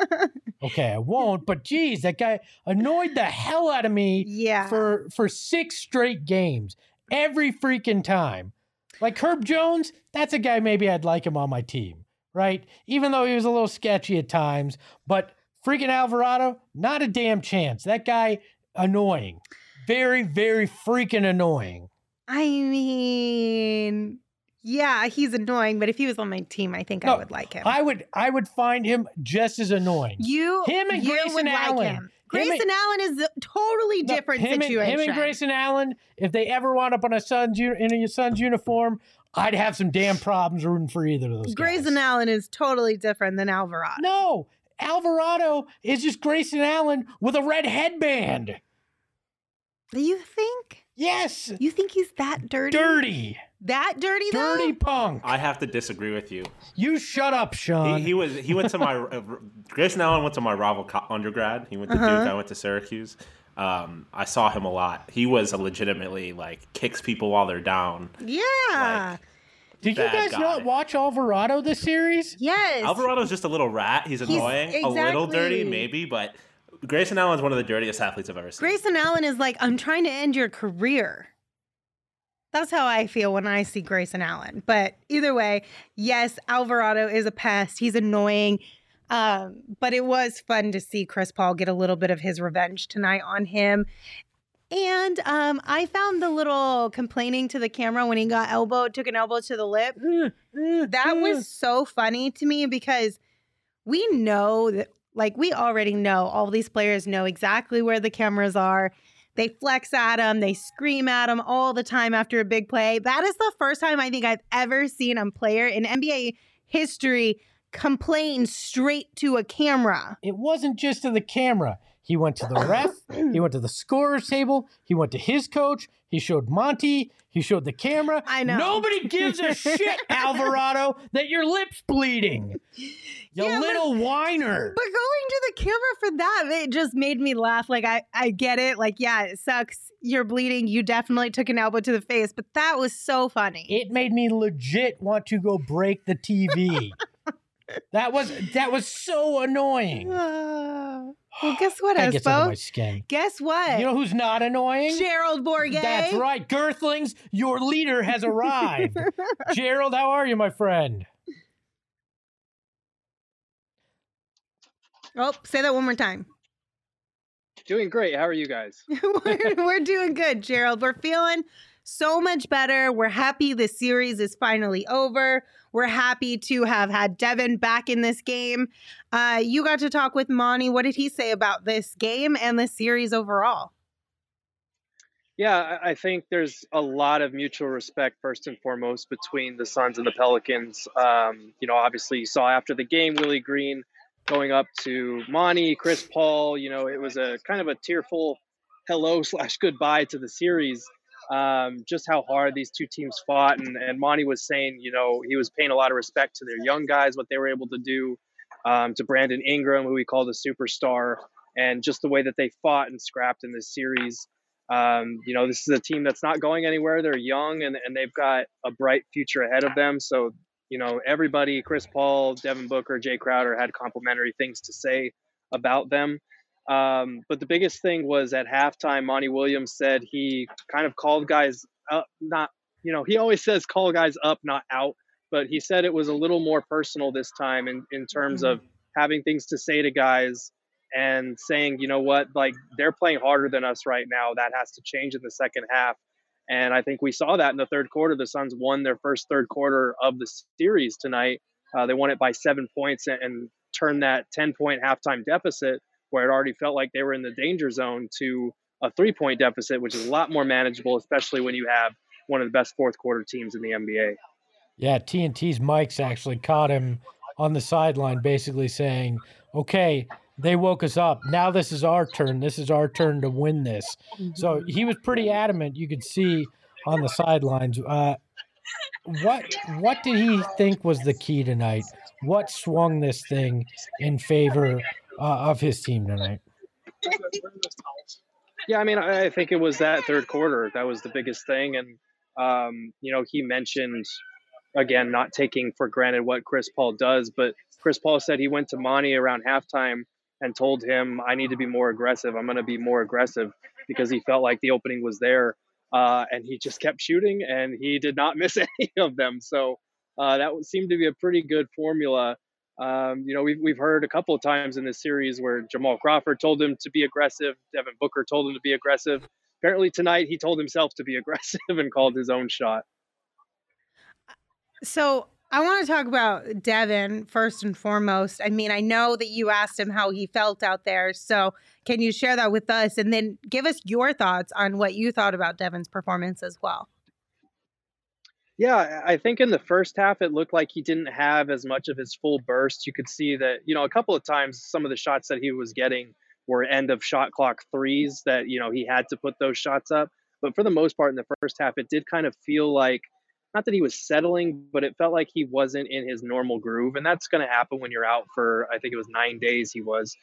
okay, I won't, but geez, that guy annoyed the hell out of me yeah. for for six straight games every freaking time. Like Herb Jones, that's a guy maybe I'd like him on my team, right? Even though he was a little sketchy at times, but freaking Alvarado, not a damn chance. That guy annoying. Very very freaking annoying. I mean, yeah, he's annoying, but if he was on my team, I think I would like him. I would I would find him just as annoying. you Him and you Grayson Allen. like him. Him Grayson and- Allen is a totally No, different him situation. And, him and Grayson Allen, if they ever wound up on a Suns in a Suns uniform, I'd have some damn problems rooting for either of those. Grayson guys. Allen is totally different than Alvarado. No, Alvarado is just Grayson Allen with a red headband. Do you think? Yes, You think he's that dirty? dirty, That dirty though? dirty punk. I have to disagree with you. You shut up, Sean. He, he was he went to my uh, Grayson Allen went to my rival co- undergrad. He went to Uh-huh. Duke. I went to Syracuse. Um, I saw him a lot. He was a legitimately like kicks people while they're down. Yeah. Did you bad guys guy. not watch Alvarado this series? yes. Alvarado's just a little rat. He's annoying, a little dirty, exactly. maybe, but Grayson Allen's one of the dirtiest athletes I've ever seen. Grayson Allen is like, I'm trying to end your career. That's how I feel when I see Grayson Allen. But either way, yes, Alvarado is a pest. He's annoying. Um, but it was fun to see Chris Paul get a little bit of his revenge tonight on him. And um, I found the little complaining to the camera when he got elbowed, took an elbow to the lip. That was so funny to me because we know that, like, we already know all these players know exactly where the cameras are. They flex at them, they scream at them all the time after a big play. That is the first time I think I've ever seen a player in NBA history complain straight to a camera. It wasn't just to the camera. He went to the ref. he went to the scorer's table. He went to his coach. He showed Monty. He showed the camera. I know. Nobody gives a shit, Alvarado, that your lips bleeding. You Yeah, but- little whiner. But going to the camera for that, it just made me laugh. Like I, I get it. Like, yeah, it sucks. You're bleeding. You definitely took an elbow to the face, but that was so funny. it made me legit want to go break the TV. that was that was so annoying. Uh, well, guess what, That gets under my skin. Guess what? You know who's not annoying? Gerald Bourguet. That's right, Girthlings. Your leader has arrived. Gerald, how are you, my friend? Oh, say that one more time. Doing great. How are you guys? we're, we're doing good, Gerald. We're feeling so much better. We're happy the series is finally over. We're happy to have had Devin back in this game. Uh, you got to talk with Monty. What did he say about this game and the series overall? Yeah, I I think there's a lot of mutual respect, first and foremost, between the Suns and the Pelicans. Um, you know, obviously, you saw after the game Willie Green going up to Monty, Chris Paul. You know, it was a kind of a tearful hello slash goodbye to the series. Um, just how hard these two teams fought, and and Monty was saying, you know, he was paying a lot of respect to their young guys, what they were able to do, um, to Brandon Ingram, who he called a superstar, and just the way that they fought and scrapped in this series. Um, you know, this is a team that's not going anywhere. They're young and, and they've got a bright future ahead of them. So, you know, everybody, Chris Paul, Devin Booker, Jae Crowder had complimentary things to say about them. Um, but the biggest thing was at halftime, Monty Williams said he kind of called guys up, not, you know, he always says call guys up, not out, but he said it was a little more personal this time in, in terms of having things to say to guys and saying, you know what, like they're playing harder than us right now. That has to change in the second half. And I think we saw that in the third quarter. The Suns won their first third quarter of the series tonight. Uh, they won it by seven points and, and turned that 10 point halftime deficit, where it already felt like they were in the danger zone, to a three point deficit, which is a lot more manageable, especially when you have one of the best fourth quarter teams in the NBA. Yeah, TNT's mics actually caught him on the sideline, basically saying, okay, they woke us up. Now this is our turn. This is our turn to win this. So Mm-hmm. he was pretty adamant. You could see on the sidelines. Uh, what what did he think was the key tonight? What swung this thing in favor uh, of his team tonight? Yeah, I mean, I I think it was that third quarter that was the biggest thing, and um, you know, he mentioned again not taking for granted what Chris Paul does, but Chris Paul said he went to Monty around halftime and told him, "I need to be more aggressive. I'm going to be more aggressive," because he felt like the opening was there, uh, and he just kept shooting, and he did not miss any of them. So uh, that seemed to be a pretty good formula. Um, you know, we've, we've heard a couple of times in this series where Jamal Crawford told him to be aggressive, Devin Booker told him to be aggressive. Apparently tonight he told himself to be aggressive and called his own shot. So I want to talk about Devin first and foremost. I mean, I know that you asked him how he felt out there. So can you share that with us and then give us your thoughts on what you thought about Devin's performance as well? Yeah, I think in the first half it looked like he didn't have as much of his full burst. You could see that, you know, a couple of times some of the shots that he was getting were end of shot clock threes that, you know, he had to put those shots up. But for the most part in the first half, it did kind of feel like not that he was settling, but it felt like he wasn't in his normal groove. And that's going to happen when you're out for, I think it was nine days he was.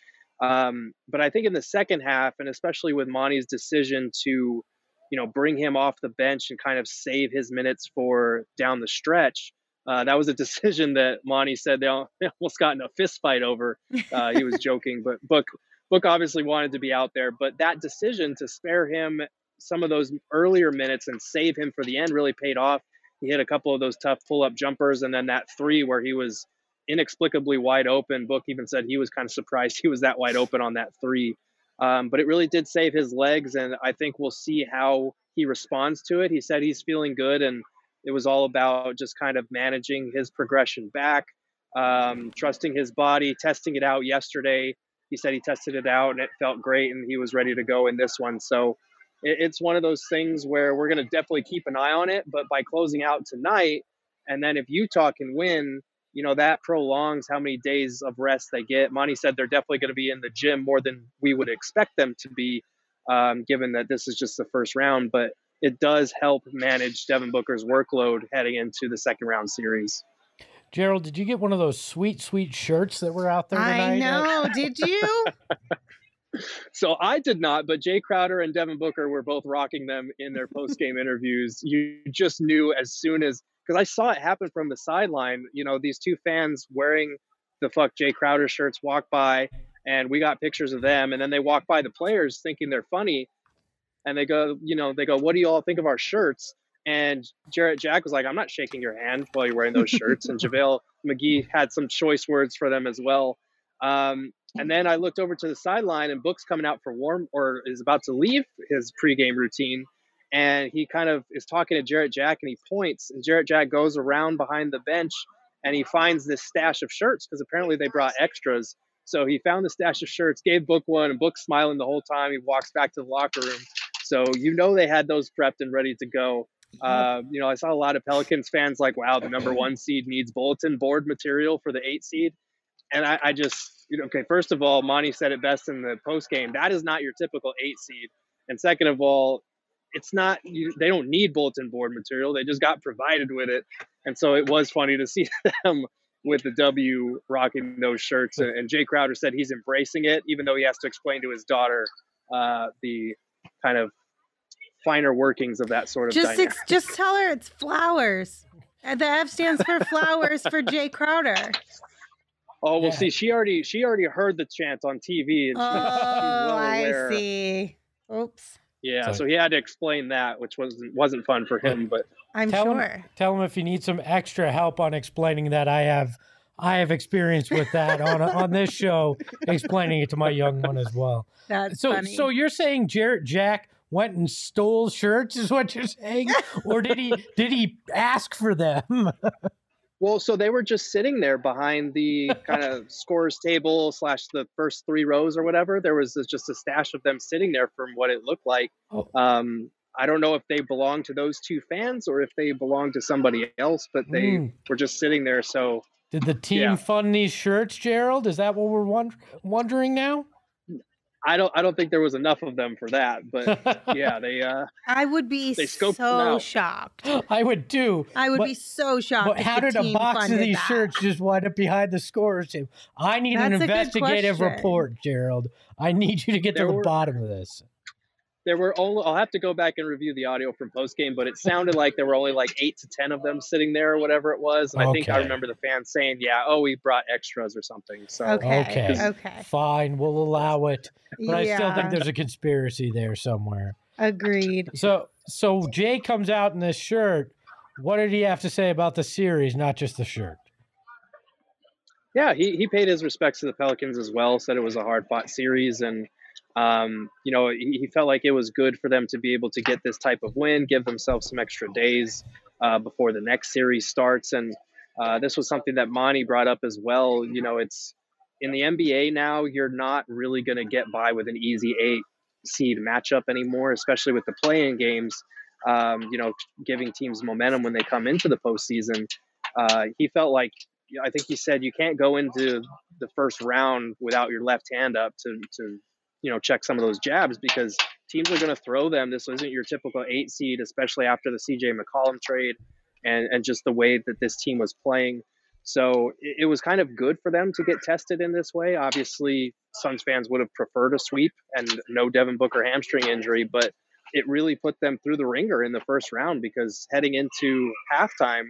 Um, but I think in the second half, and especially with Monty's decision to, you know, bring him off the bench and kind of save his minutes for down the stretch. Uh, that was a decision that Monty said they al- they almost got in a fist fight over. Uh, he was joking, but Book Book obviously wanted to be out there. But that decision to spare him some of those earlier minutes and save him for the end really paid off. He hit a couple of those tough pull up jumpers, and then that three where he was inexplicably wide open. Book even said he was kind of surprised he was that wide open on that three. Um, but it really did save his legs, and I think we'll see how he responds to it. He said he's feeling good, and it was all about just kind of managing his progression back, um, trusting his body, testing it out yesterday. He said he tested it out and it felt great, and he was ready to go in this one. So it's one of those things where we're going to definitely keep an eye on it. But by closing out tonight, and then if Utah can win, you know that prolongs how many days of rest they get. Monty said they're definitely going to be in the gym more than we would expect them to be, um, given that this is just the first round. But it does help manage Devin Booker's workload heading into the second round series. Gerald, did you get one of those sweet, sweet shirts that were out there tonight? I know. Did you? So I did not, but Jae Crowder and Devin Booker were both rocking them in their post game interviews. You just knew as soon as because I saw it happen from the sideline. You know, these two fans wearing the fuck Jae Crowder shirts walk by, and we got pictures of them, and then they walk by the players thinking they're funny, and they go, you know, they go, "What do you all think of our shirts?" And Jarrett Jack was like, "I'm not shaking your hand while you're wearing those shirts." and JaVale McGee had some choice words for them as well. Um, and then I looked over to the sideline, and Book's coming out for warm or is about to leave his pregame routine. And he kind of is talking to Jarrett Jack, and he points, and Jarrett Jack goes around behind the bench, and he finds this stash of shirts because apparently they brought extras. So he found the stash of shirts, gave Book one, and Book's smiling the whole time. He walks back to the locker room. So you know they had those prepped and ready to go. Uh, you know, I saw a lot of Pelicans fans like, wow, the number one seed needs bulletin board material for the eight seed. And I, I just, you know, okay, first of all, Monty said it best in the post game. That is not your typical eight seed. And second of all, it's not, you, they don't need bulletin board material. They just got provided with it. And so it was funny to see them with the W rocking those shirts. And, and Jae Crowder said he's embracing it, even though he has to explain to his daughter uh, the kind of finer workings of that sort of just ex- just tell her it's flowers. The F stands for flowers for Jae Crowder. Oh well, Yeah. see, she already she already heard the chant on TV, and Oh, she, she's well oh, I see. Oops. Yeah, So- so he had to explain that, which wasn't wasn't fun for him. But I'm Tell him- sure. Tell him if you need some extra help on explaining that, I have I have experience with that on on this show, explaining it to my young one as well. That's So, funny. so you're saying Jarrett Jack went and stole shirts, is what you're saying, or did he did he ask for them? Well, so they were just sitting there behind the kind of scores table slash the first three rows or whatever. There was just a stash of them sitting there from what it looked like. Oh. Um, I don't know if they belong to those two fans or if they belong to somebody else, but they Mm. were just sitting there. So Did the team Yeah. fund these shirts, Gerald? Is that what we're wonder- wondering now? I don't I don't think there was enough of them for that. But yeah, they uh, I would be They scoped so shocked. I would too. I would But- be so shocked. But how did a box of these that. shirts just wind up behind the scorers table? I need an That's a good investigative report, Gerald. I need you to get There to the were- bottom of this. There were only I'll have to go back and review the audio from post game, but it sounded like there were only like eight to ten of them sitting there or whatever it was. And I think I remember the fans saying, "Yeah, oh, we brought extras or something." So Okay. Okay. Okay. Fine, we'll allow it. But I still think there's a conspiracy there somewhere. Agreed. So so Jae comes out in this shirt. What did he have to say about the series, not just the shirt? yeah, he, he paid his respects to the Pelicans as well. Said it was a hard fought series, and um, you know he, he felt like it was good for them to be able to get this type of win, give themselves some extra days uh, before the next series starts. And uh, this was something that Monty brought up as well. You know, it's in the NBA now. You're not really going to get by with an easy eight seed matchup anymore, especially with the play-in games. Um, you know, giving teams momentum when they come into the postseason. Uh, he felt like I think he said you can't go into the first round without your left hand up to to you know check some of those jabs because teams are going to throw them. This isn't your typical eight seed, especially after the CJ McCollum trade and and just the way that this team was playing. So it, it was kind of good for them to get tested in this way. Obviously, Suns fans would have preferred a sweep and no Devin Booker hamstring injury, but it really put them through the ringer in the first round because heading into halftime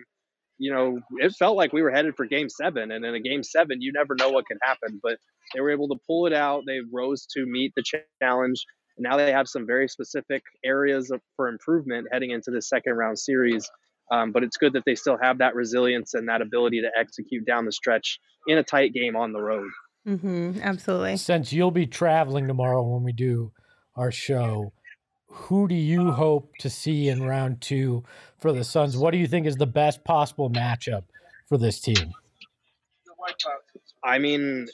you know, it felt like we were headed for game seven. And in a game seven, you never know what could happen. But they were able to pull it out. They rose to meet the challenge. And now they have some very specific areas of, for improvement heading into the second round series. Um, but it's good that they still have that resilience and that ability to execute down the stretch in a tight game on the road. Mm-hmm. Absolutely. Since you'll be traveling tomorrow when we do our show, who do you hope to see in round two for the Suns? What do you think is the best possible matchup for this team? I mean,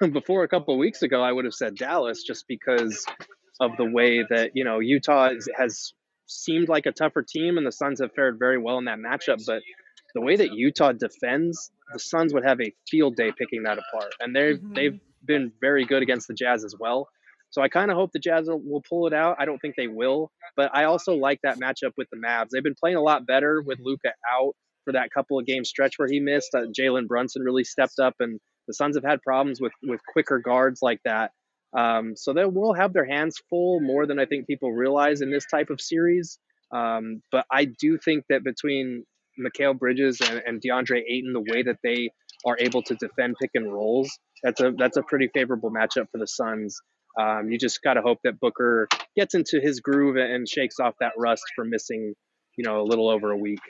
before a couple of weeks ago, I would have said Dallas just because of the way that, you know, Utah is, has seemed like a tougher team and the Suns have fared very well in that matchup. But the way that Utah defends, the Suns would have a field day picking that apart. And they've, Mhm. they've been very good against the Jazz as well. So I kind of hope the Jazz will, pull it out. I don't think they will, but I also like that matchup with the Mavs. They've been playing a lot better with Luka out for that couple of game stretch where he missed. Uh, Jalen Brunson really stepped up, and the Suns have had problems with with quicker guards like that. Um, so they will have their hands full more than I think people realize in this type of series. Um, but I do think that between Mikal Bridges and, and DeAndre Ayton, the way that they are able to defend pick and rolls, that's a that's a pretty favorable matchup for the Suns. Um, you just got to hope that Booker gets into his groove and shakes off that rust for missing, you know, a little over a week.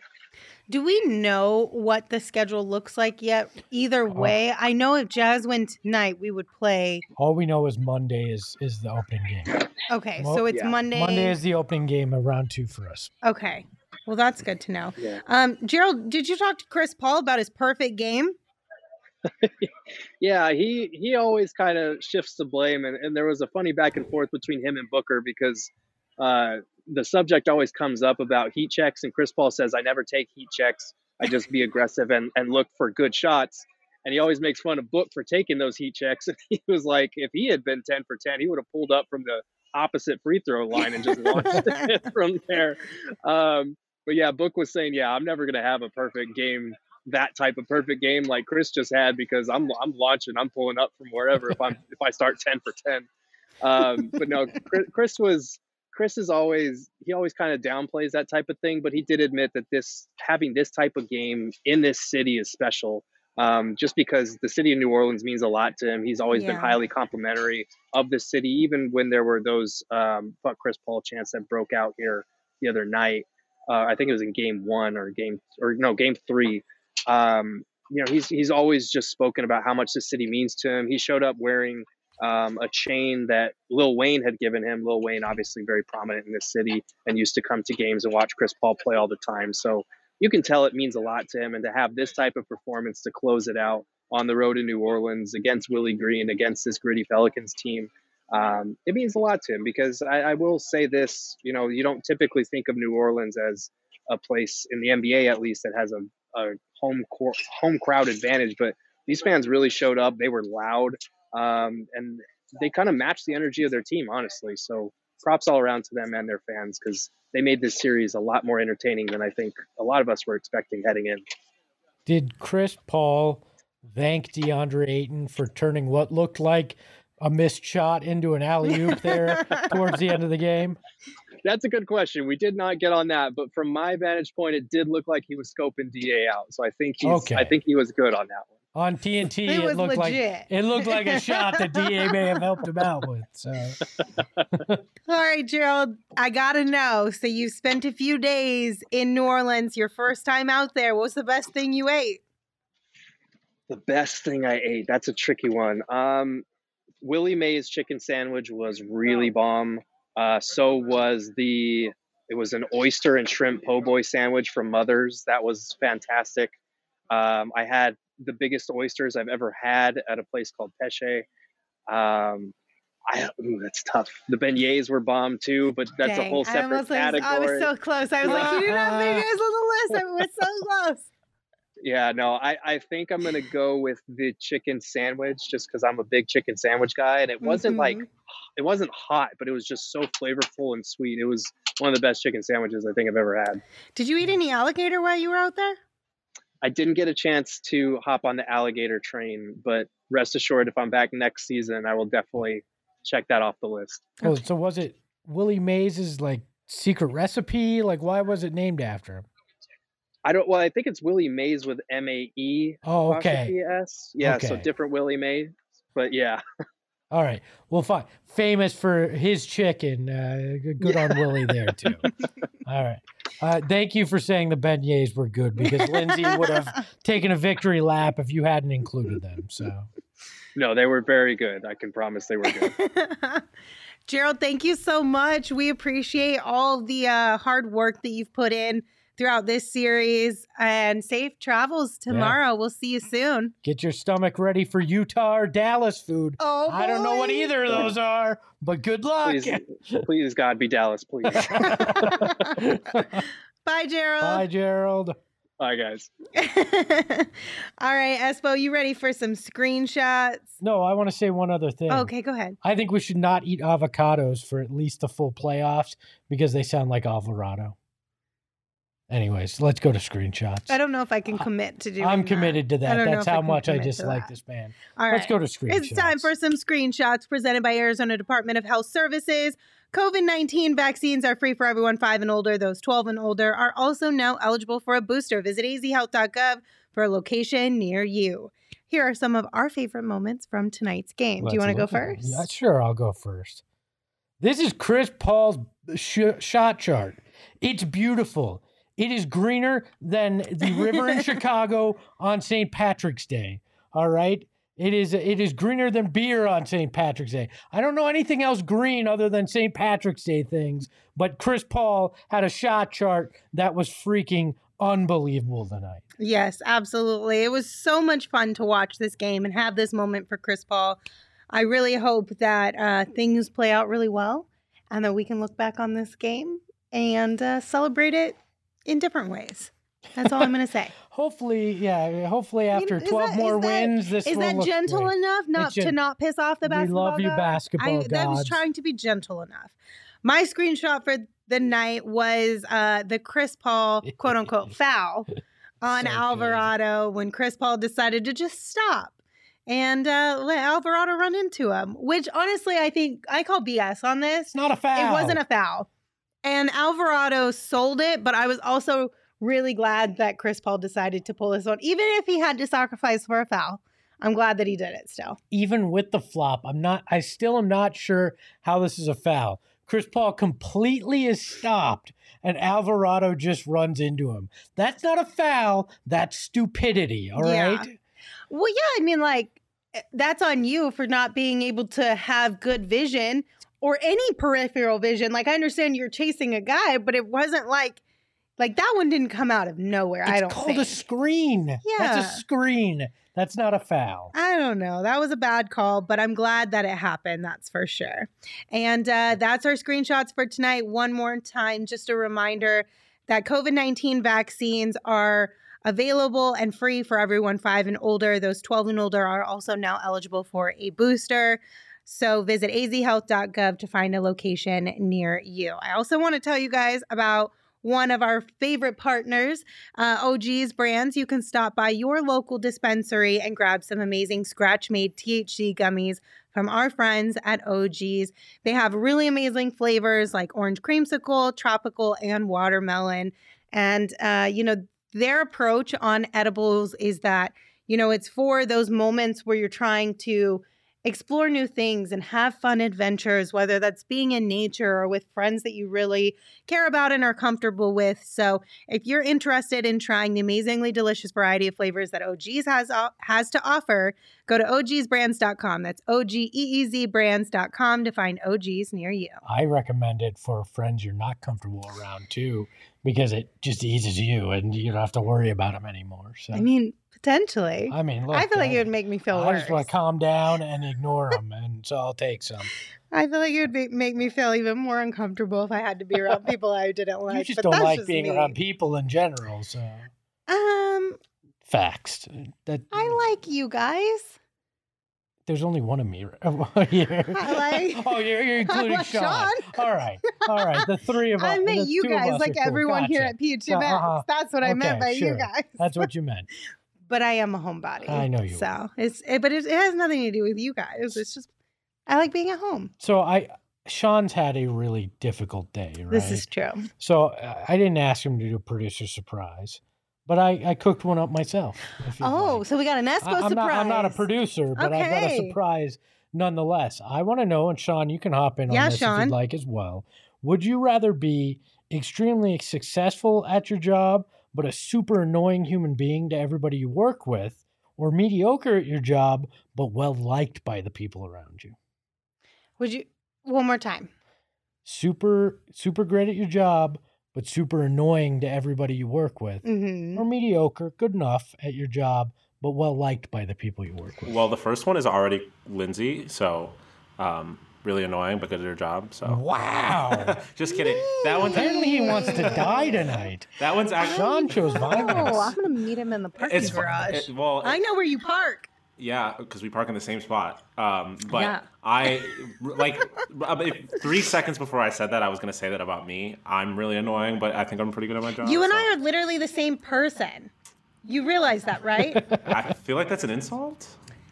Do we know what the schedule looks like yet? Either way, I know if Jazz win tonight, we would play. All we know is Monday is is the opening game. Okay, Well, so it's yeah. Monday. Monday is the opening game of round two for us. okay, well that's good to know. Yeah. Um, Gerald, did you talk to Chris Paul about his perfect game? Yeah, he he always kind of shifts the blame, and, and there was a funny back and forth between him and Booker because uh, the subject always comes up about heat checks, and Chris Paul says, "I never take heat checks. I just be aggressive and and look for good shots." And he always makes fun of Book for taking those heat checks. And he was like, if he had been ten for ten, he would have pulled up from the opposite free throw line and just launched it from there. Um, but yeah, Book was saying, "Yeah, I'm never gonna have a perfect game." That type of perfect game like Chris just had because I'm I'm launching, I'm pulling up from wherever if I'm if I start ten for ten. Um, but no, Chris, Chris was Chris is always he always kind of downplays that type of thing, but he did admit that this having this type of game in this city is special. Um, just because the city of New Orleans means a lot to him. He's always been highly complimentary of the city, even when there were those um, fuck Chris Paul chants that broke out here the other night. Uh, I think it was in game one or game or no game three. Um, you know, he's he's always just spoken about how much the city means to him. He showed up wearing um, a chain that Lil Wayne had given him. Lil Wayne, obviously very prominent in this city, and used to come to games and watch Chris Paul play all the time. So you can tell it means a lot to him, and to have this type of performance to close it out on the road in New Orleans against Willie Green, against this gritty Pelicans team, um, it means a lot to him because I, I will say this: you know, you don't typically think of New Orleans as a place in the NBA, at least, that has a, a home court, home crowd advantage, but these fans really showed up. They were loud um, and they kind of matched the energy of their team, honestly. So props all around to them and their fans because they made this series a lot more entertaining than I think a lot of us were expecting heading in. Did Chris Paul thank DeAndre Ayton for turning what looked like a missed shot into an alley oop there towards the end of the game? That's a good question. We did not get on that, but from my vantage point, it did look like he was scoping Da out. So I think he's, okay. I think he was good on that one on TNT, it, it looked legit. like it looked like a shot that Da may have helped him out with. So, all right, Gerald, I gotta know. So you spent a few days in New Orleans. Your first time out there. What was the best thing you ate? The best thing I ate. That's a tricky one. Um, Willie Mae's chicken sandwich was really bomb. Uh, so was the. It was an oyster and shrimp po' boy sandwich from Mother's. That was fantastic. Um, I had the biggest oysters I've ever had at a place called Peche. Um, I, ooh, that's tough. The beignets were bomb too, but that's Dang, a whole separate I category. I was so close. I was like, you didn't have beignets on the list. I was so close. Yeah, no, I, I think I'm gonna go with the chicken sandwich just because I'm a big chicken sandwich guy, and it wasn't mm-hmm. like it wasn't hot, but it was just so flavorful and sweet. It was one of the best chicken sandwiches I think I've ever had. Did you eat any alligator while you were out there? I didn't get a chance to hop on the alligator train, but rest assured, if I'm back next season, I will definitely check that off the list. Oh, so was it Willie Mays's like secret recipe? Like, why was it named after him? I don't. Well, I think it's Willie Mays with M A E. Oh, okay. S. Yeah, okay. so different Willie Mays, but yeah. All right. Well, fine. Famous for his chicken. Uh, good yeah. on Willie there too. All right. Uh, thank you for saying the beignets were good because Lindsey would have taken a victory lap if you hadn't included them. So. No, they were very good. I can promise they were good. Gerald, thank you so much. We appreciate all the uh, hard work that you've put in throughout this series and safe travels tomorrow. Yeah. We'll see you soon. Get your stomach ready for Utah or Dallas food. Oh, I don't know what either of those are, but good luck. Please, please God, be Dallas, please. Bye, Gerald. Bye, Gerald. Bye, guys. All right, Espo, you ready for some screenshots? No, I want to say one other thing. Okay, go ahead. I think we should not eat avocados for at least the full playoffs because they sound like Alvarado. Anyways, let's go to screenshots. I don't know if I can commit to doing I'm that. committed to that. That's how much I dislike this man. All right. Let's go to screenshots. It's time for some screenshots presented by Arizona Department of Health Services. COVID 19 vaccines are free for everyone 5 and older. Those 12 and older are also now eligible for a booster. Visit azhealth.gov for a location near you. Here are some of our favorite moments from tonight's game. Let's Do you want to go first? Yeah, sure. I'll go first. This is Chris Paul's sh- shot chart. It's beautiful. It is greener than the river in Chicago on St. Patrick's Day. All right. It is it is greener than beer on St. Patrick's Day. I don't know anything else green other than St. Patrick's Day things, but Chris Paul had a shot chart that was freaking unbelievable tonight. Yes, absolutely. It was so much fun to watch this game and have this moment for Chris Paul. I really hope that uh, things play out really well and that we can look back on this game and uh, celebrate it in different ways. That's all I'm going to say. hopefully, yeah. Hopefully, after I mean, 12 that, more that, wins, this is that gentle great. enough not to not piss off the basketball. We love you, basketball I, That was trying to be gentle enough. My screenshot for the night was uh, the Chris Paul quote unquote foul on so Alvarado good. when Chris Paul decided to just stop and uh, let Alvarado run into him. Which honestly, I think I call BS on this. It's Not a foul. It wasn't a foul. And Alvarado sold it, but I was also really glad that Chris Paul decided to pull this one, even if he had to sacrifice for a foul. I'm glad that he did it still. Even with the flop, I'm not I still am not sure how this is a foul. Chris Paul completely is stopped and Alvarado just runs into him. That's not a foul. That's stupidity. All right. Yeah. Well, yeah, I mean, like, eh, that's on you for not being able to have good vision or any peripheral vision. Like, I understand you're chasing a guy, but it wasn't like, like that one didn't come out of nowhere. It's I don't called think. a screen. Yeah, that's a screen. That's not a foul. I don't know. That was a bad call, but I'm glad that it happened. That's for sure. And uh, that's our screenshots for tonight. One more time, just a reminder that COVID 19 vaccines are available and free for everyone five and older. Those 12 and older are also now eligible for a booster. So visit azhealth.gov to find a location near you. I also want to tell you guys about one of our favorite partners, uh, OG's Brands. You can stop by your local dispensary and grab some amazing scratch made THC gummies from our friends at OG's. They have really amazing flavors like orange creamsicle, tropical, and watermelon. And, uh, you know, their approach on edibles is that, you know, it's for those moments where you're trying to explore new things and have fun adventures, whether that's being in nature or with friends that you really care about and are comfortable with. So, if you're interested in trying the amazingly delicious variety of flavors that OGeez has has to offer, go to ogeezbrands.com. That's O G E E Z brands.com to find OGeez near you. I recommend it for friends you're not comfortable around too, because it just eases you and you don't have to worry about them anymore. So I mean, potentially. I mean, look, I feel like I- it would make me feel like I worse. just want to calm down and ignore them, and so I'll take some. I feel like it would be, make me feel even more uncomfortable if I had to be around people I didn't like. you just but don't like just being me. around people in general. So Um, facts. That I like you guys. there's only one of me. right here. I like- oh, you're, you're including like Sean. All All right, all right. The three of us. I meant you guys, like cool. everyone here at PHNX. Uh-huh. That's what I meant by you guys. That's what you meant. But I am a homebody. I know you So it's it, but it, it has nothing to do with you guys. It's just I like being at home. So I, Sean's had a really difficult day, right? This is true. So uh, I didn't ask him to do a producer surprise, but I, I cooked one up myself. Oh, like. so we got an Espo I, am surprise. not I'm not a producer, but I've got a surprise nonetheless. I want to know, and Sean, you can hop in Yeah, on this if you'd like as well. Would you rather be extremely successful at your job, but a super annoying human being to everybody you work with, or mediocre at your job, but well liked by the people around you? Would you one more time? Super, super great at your job, but super annoying to everybody you work with, hmm or mediocre, good enough at your job, but well liked by the people you work with. Well, the first one is already Lindsey, so um, really annoying, but good at her job. So wow. just kidding. That one's Apparently, he wants to die tonight. that one's actually Sean chose Oh, I'm gonna meet him in the parking it's garage. it- well, I know where you park. Yeah, because we park in the same spot. Um, but Yeah. I like uh, if- three seconds before I said that, I was gonna say that about me. I'm really annoying, but I think I'm pretty good at my job. You and so- I are literally the same person. You realize that, right? I feel like that's an insult.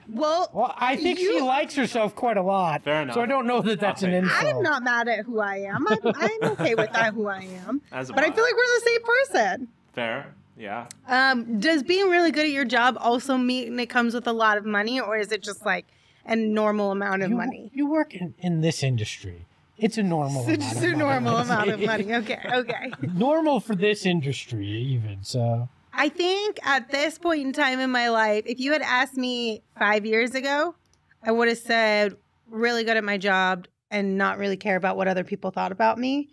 Well, Well, I think she likes herself quite a lot. Fair enough. So I don't know that that's an take it. insult. I'm not mad at who I am. I'm, I'm okay with that who I am. As am But I I. feel like we're the same person. Fair. Yeah. Um, does being really good at your job also mean it comes with a lot of money, or is it just like a normal amount of you, money? You work in, in this industry. It's a normal It's amount just of a normal amount of money. Okay, okay. normal for this industry, even. So I think at this point in time in my life, if you had asked me five years ago, I would have said really good at my job and not really care about what other people thought about me.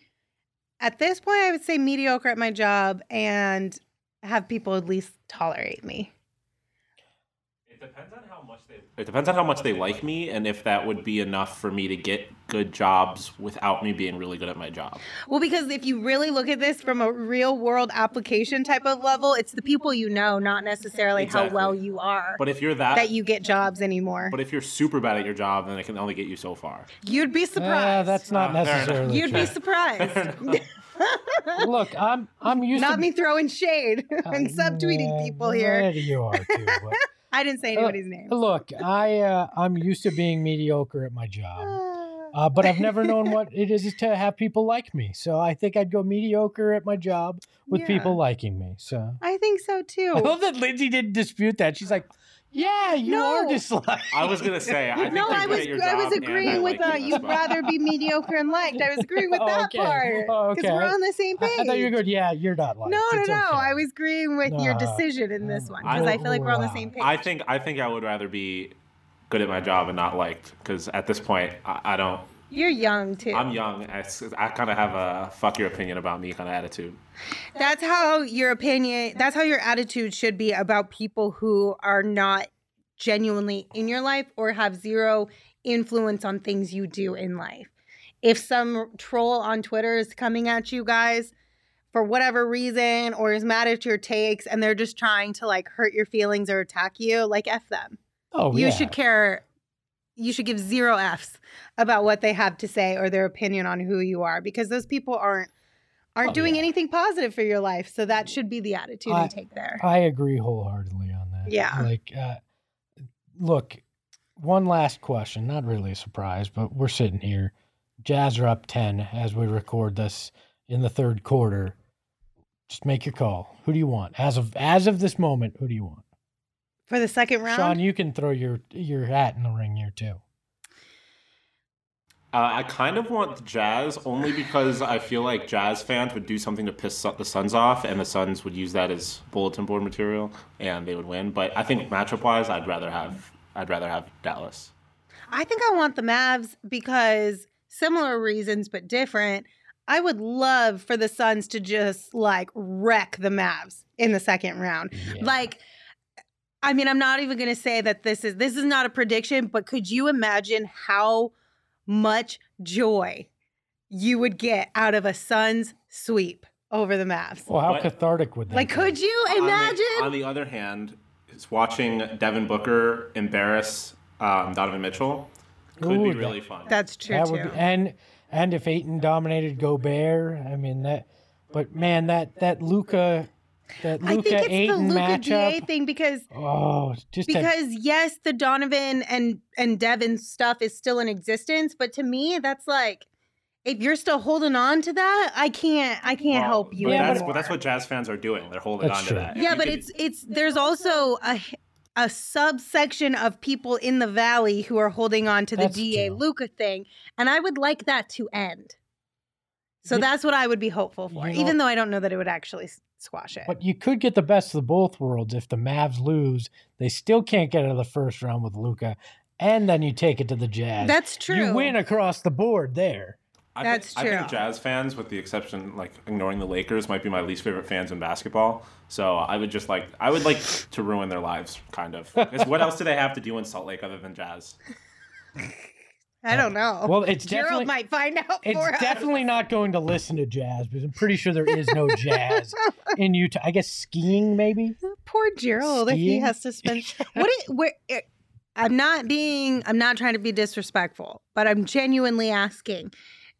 At this point, I would say mediocre at my job and have people at least tolerate me. It depends on. It depends on how much they like me, and if that would be enough for me to get good jobs without me being really good at my job. Well, because if you really look at this from a real world application type of level, it's the people you know, not necessarily Exactly. how well you are, But if you're that, that you get jobs anymore. but if you're super bad at your job, then it can only get you so far. You'd be uh, surprised. that's not Uh, necessarily You'd true. be surprised. Look, I'm I'm used Not to me throwing shade and Uh, subtweeting people here. yeah, You are too. But I didn't say anybody's name. look, I uh, I'm used to being mediocre at my job. Uh, but I've never known what it is to have people like me. So I think I'd go mediocre at my job with Yeah. people liking me. So I think so too. I love that Lindsey didn't dispute that. She's like, Yeah, you are disliked. I was gonna say. I think no, I was at your I was job and I agreeing with like uh, you. You'd well. rather be mediocre and liked. I was agreeing with Oh, that okay. part Oh, because okay. we're on the same page. I thought you were good. Yeah, you're not liked. No, no, It's no. okay. I was agreeing with your decision in this one because I- I, feel like we're on the same page. I think I think I would rather be good at my job and not liked because at this point I, I don't. You're young too. I'm young. I, I kind of have a fuck your opinion about me kind of attitude. That's how your opinion, that's how your attitude should be about people who are not genuinely in your life or have zero influence on things you do in life. If some troll on Twitter is coming at you guys for whatever reason or is mad at your takes and they're just trying to like hurt your feelings or attack you, like F them. Oh, you yeah. should care you should give zero f's about what they have to say or their opinion on who you are because those people aren't aren't Oh, doing yeah. anything positive for your life so that should be the attitude I- you take there I agree wholeheartedly on that. Yeah. Like, uh, look, one last question. Not really a surprise, but we're sitting here. Jazz are up 10 as we record this in the third quarter. Just make your call. Who do you want? As of as of this moment, who do you want? For the second round Sean, you can throw your your hat in the ring here too. Uh, I kind of want the Jazz only because I feel like Jazz fans would do something to piss the Suns off, and the Suns would use that as bulletin board material, and they would win. But I think matchup wise, I'd rather have I'd rather have Dallas. i think i want the mavs because similar reasons but different i would love for the suns to just like wreck the mavs in the second round Yeah. like i mean i'm not even going to say that this is this is not a prediction but could you imagine how much joy you would get out of a Suns sweep over the Mavs. Well, how But- cathartic would that Like, be? could you On the- imagine? On the, other hand, is watching Devin Booker embarrass um, Donovan Mitchell could Ooh, be that- really fun. That's true that too. would be, and and if Ayton dominated Gobert, I mean that. But man, that that Luka, that I think Luka it's the Luka matchup. Da thing because Oh, just that- because yes, the Donovan and and Devin stuff is still in existence, but to me, that's like if you're still holding on to that, I can't I can't Well, help you But Yeah, that's, but that's what Jazz fans are doing. They're holding That's on true. to that. Yeah, but could- it's it's there's also a a subsection of people in the valley who are holding on to the Da. Luka thing, and I would like that to end. So Yeah. that's what I would be hopeful for, You know- even though I don't know that it would actually s- squash it. But you could get the best of both worlds if the Mavs lose. They still can't get out of the first round with Luka, and then you take it to the Jazz. That's true. You win across the board there. I That's think, I think. Jazz fans, with the exception, like ignoring the Lakers, might be my least favorite fans in basketball. So I would just like, I would like to ruin their lives, kind of. 'Cause what else do they have to do in Salt Lake other than Jazz? I don't know. Well, it's Gerald might find out it's for us. definitely not going to listen to jazz because I'm pretty sure there is no jazz in Utah. I guess skiing maybe. Poor Gerald if he Skiing? has to spend. what? It, where? It, I'm not being. I'm not trying to be disrespectful, but I'm genuinely asking.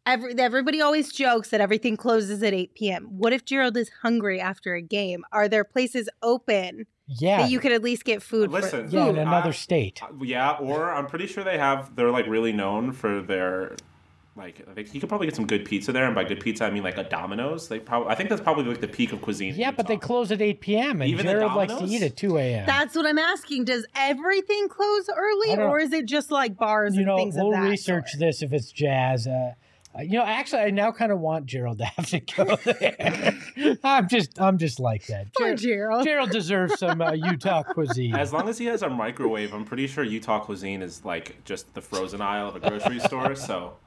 Every, everybody always jokes that everything closes at 8 p.m. What if Gerald is hungry after a game? Are there places open Yeah, that you could at least get food? Listen, for? yeah, in another I- state. Uh, Yeah, or I'm pretty sure they have. They're like really known for their. Like, I think you could probably get some good pizza there, and by good pizza I mean like a Domino's. They probably, I think that's probably like the peak of cuisine. Yeah, but they close at 8 p.m. and Even the Jared likes to eat at 2 a.m. That's what I'm asking. Does everything close early, or is it just like bars you and know, things we'll of that research sort? this if it's jazz. Uh, you know, actually, I now kind of want Gerald to have to go there. I'm just, I'm just like that. Poor Ger- Gerald. Gerald deserves some uh, Utah cuisine. As long as he has a microwave, I'm pretty sure Utah cuisine is like just the frozen aisle of a grocery store. So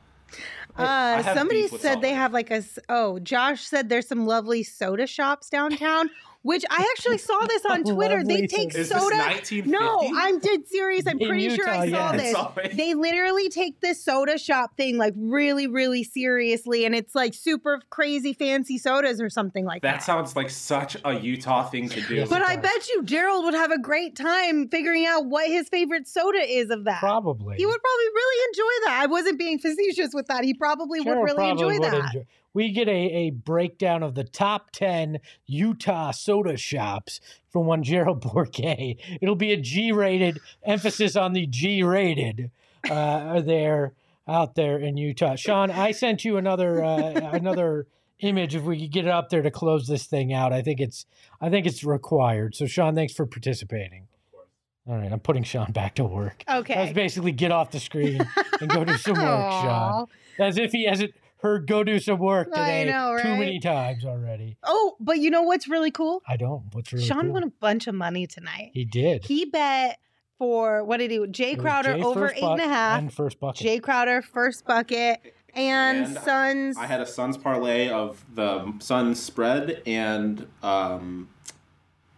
Uh, somebody said they have like a. oh Josh said there's some lovely soda shops downtown, which I actually saw this on Twitter. they take soda- Is soda. 1950? No, I'm dead serious. I'm In pretty sure I saw yeah. this. Salt They literally take this soda shop thing like really, really seriously, and it's like super crazy fancy sodas or something like that. that sounds like such a Utah thing to do. But I bet you Gerald would have a great time figuring out what his favorite soda is of that. Probably. He would probably really enjoy that. I wasn't being facetious with that. He probably Gerald would really probably enjoy would that. enjoy- We get a, a breakdown of the top 10 Utah soda shops from one Gerald Bourguet. It'll be a G rated, emphasis on the G rated uh, there out there in Utah. Sean, I sent you another uh, another image if we could get it up there to close this thing out. I think it's I think it's required. So Sean, thanks for participating. All right, I'm putting Sean back to work. Okay. That's Okay. basically get off the screen and go do some work, Sean. As if he hasn't heard "go do some work" I today know, too many times already. Oh, but you know what's really cool? I don't. What's really Sean cool? won a bunch of money tonight. He did. He bet for what did he? do? Jae Crowder Jae over first eight and a buck half. And first bucket. Jae Crowder first bucket and, And Suns. I had a Suns parlay of the Suns spread and um,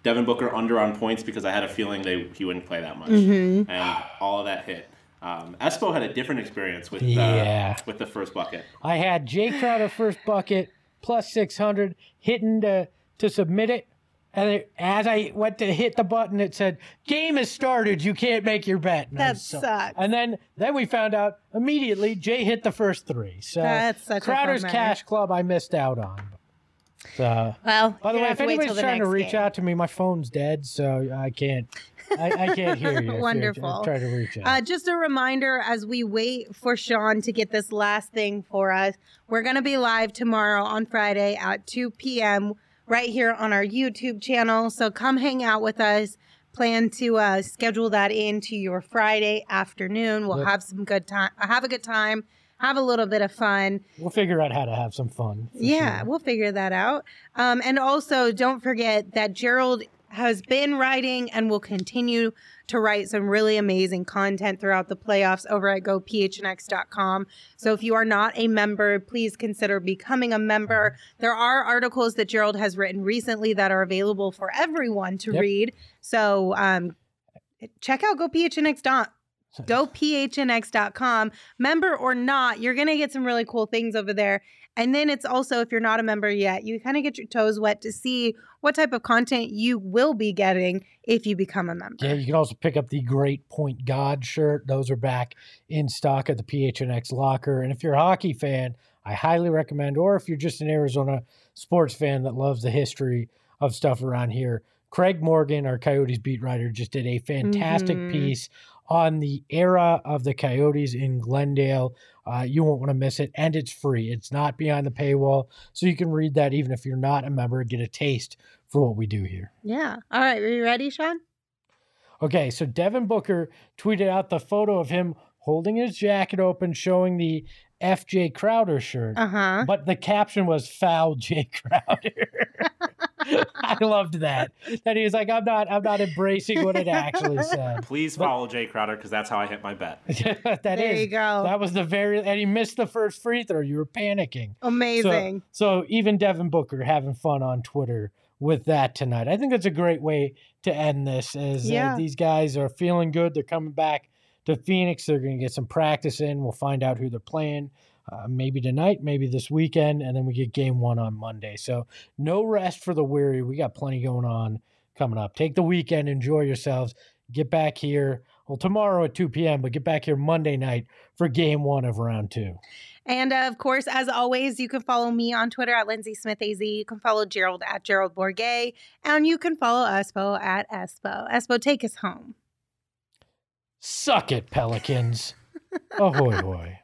Devin Booker under on points because I had a feeling they he wouldn't play that much, Mhm. and all of that hit. Um, Espo had a different experience with Yeah. the, with the first bucket. I had Jae Crowder first bucket plus 600 hitting to, to submit it. And it, as I went to hit the button, it said, Game has started. You can't make your bet. And That so- sucks. And then, then we found out immediately Jae hit the first three. So That's such Crowder's bummer. Cash Club I missed out on. So, well, by the way, if have wait till anyone's the trying to reach game. out to me, my phone's dead, so I can't. I, I can't hear you. Wonderful. Trying to reach out. Uh, just a reminder as we wait for Sean to get this last thing for us, we're going to be live tomorrow on Friday at 2 p.m. right here on our YouTube channel. So come hang out with us. Plan to uh, schedule that into your Friday afternoon. We'll Yep. have some good time. Have a good time. Have a little bit of fun. we'll figure out how to have some fun. Yeah, sure. we'll figure that out. Um, and also, don't forget that Gerald has been writing and will continue to write some really amazing content throughout the playoffs over at gophnx.com. So if you are not a member, please consider becoming a member. There are articles that Gerald has written recently that are available for everyone to Yep. read. So um, check out gophnx.com gophnx.com member or not you're going to get some really cool things over there and then it's also if you're not a member yet you kind of get your toes wet to see what type of content you will be getting if you become a member Yeah, you can also pick up the Great Point God shirt. Those are back in stock at the PHNX locker. And if you're a hockey fan, I highly recommend, or if you're just an Arizona sports fan that loves the history of stuff around here, Craig Morgan, our Coyotes beat writer, just did a fantastic Mhm. piece on the era of the Coyotes in Glendale. Uh, you won't want to miss it, and it's free. It's not behind the paywall, so you can read that even if you're not a member get a taste for what we do here. yeah all right are you ready sean Okay, so Devin Booker tweeted out the photo of him holding his jacket open, showing the FJ Crowder shirt. uh-huh But the caption was foul Jay Crowder. I loved that. That he was like, I'm not I'm not embracing what it actually said. Please follow Jae Crowder because that's how I hit my bet. that there is- you go That was the very and he missed the first free throw. You were panicking. amazing So, so even Devin Booker having fun on Twitter with that tonight. I think that's a great way to end this. As Yeah. uh, these guys are feeling good, they're coming back to Phoenix. They're going to get some practice in. We'll find out who they're playing. Uh, maybe tonight, maybe this weekend, and then we get game one on Monday. So no rest for the weary. We got plenty going on coming up. Take the weekend, enjoy yourselves. Get back here. Well, tomorrow at 2 p.m., but get back here Monday night for game one of round two. And uh, of course, as always, you can follow me on Twitter at Lindsey Smith AZ. You can follow Gerald at Gerald Bourguet. And you can follow Espo at Espo. Espo, take us home. Suck it, Pelicans. Ahoy, hoy.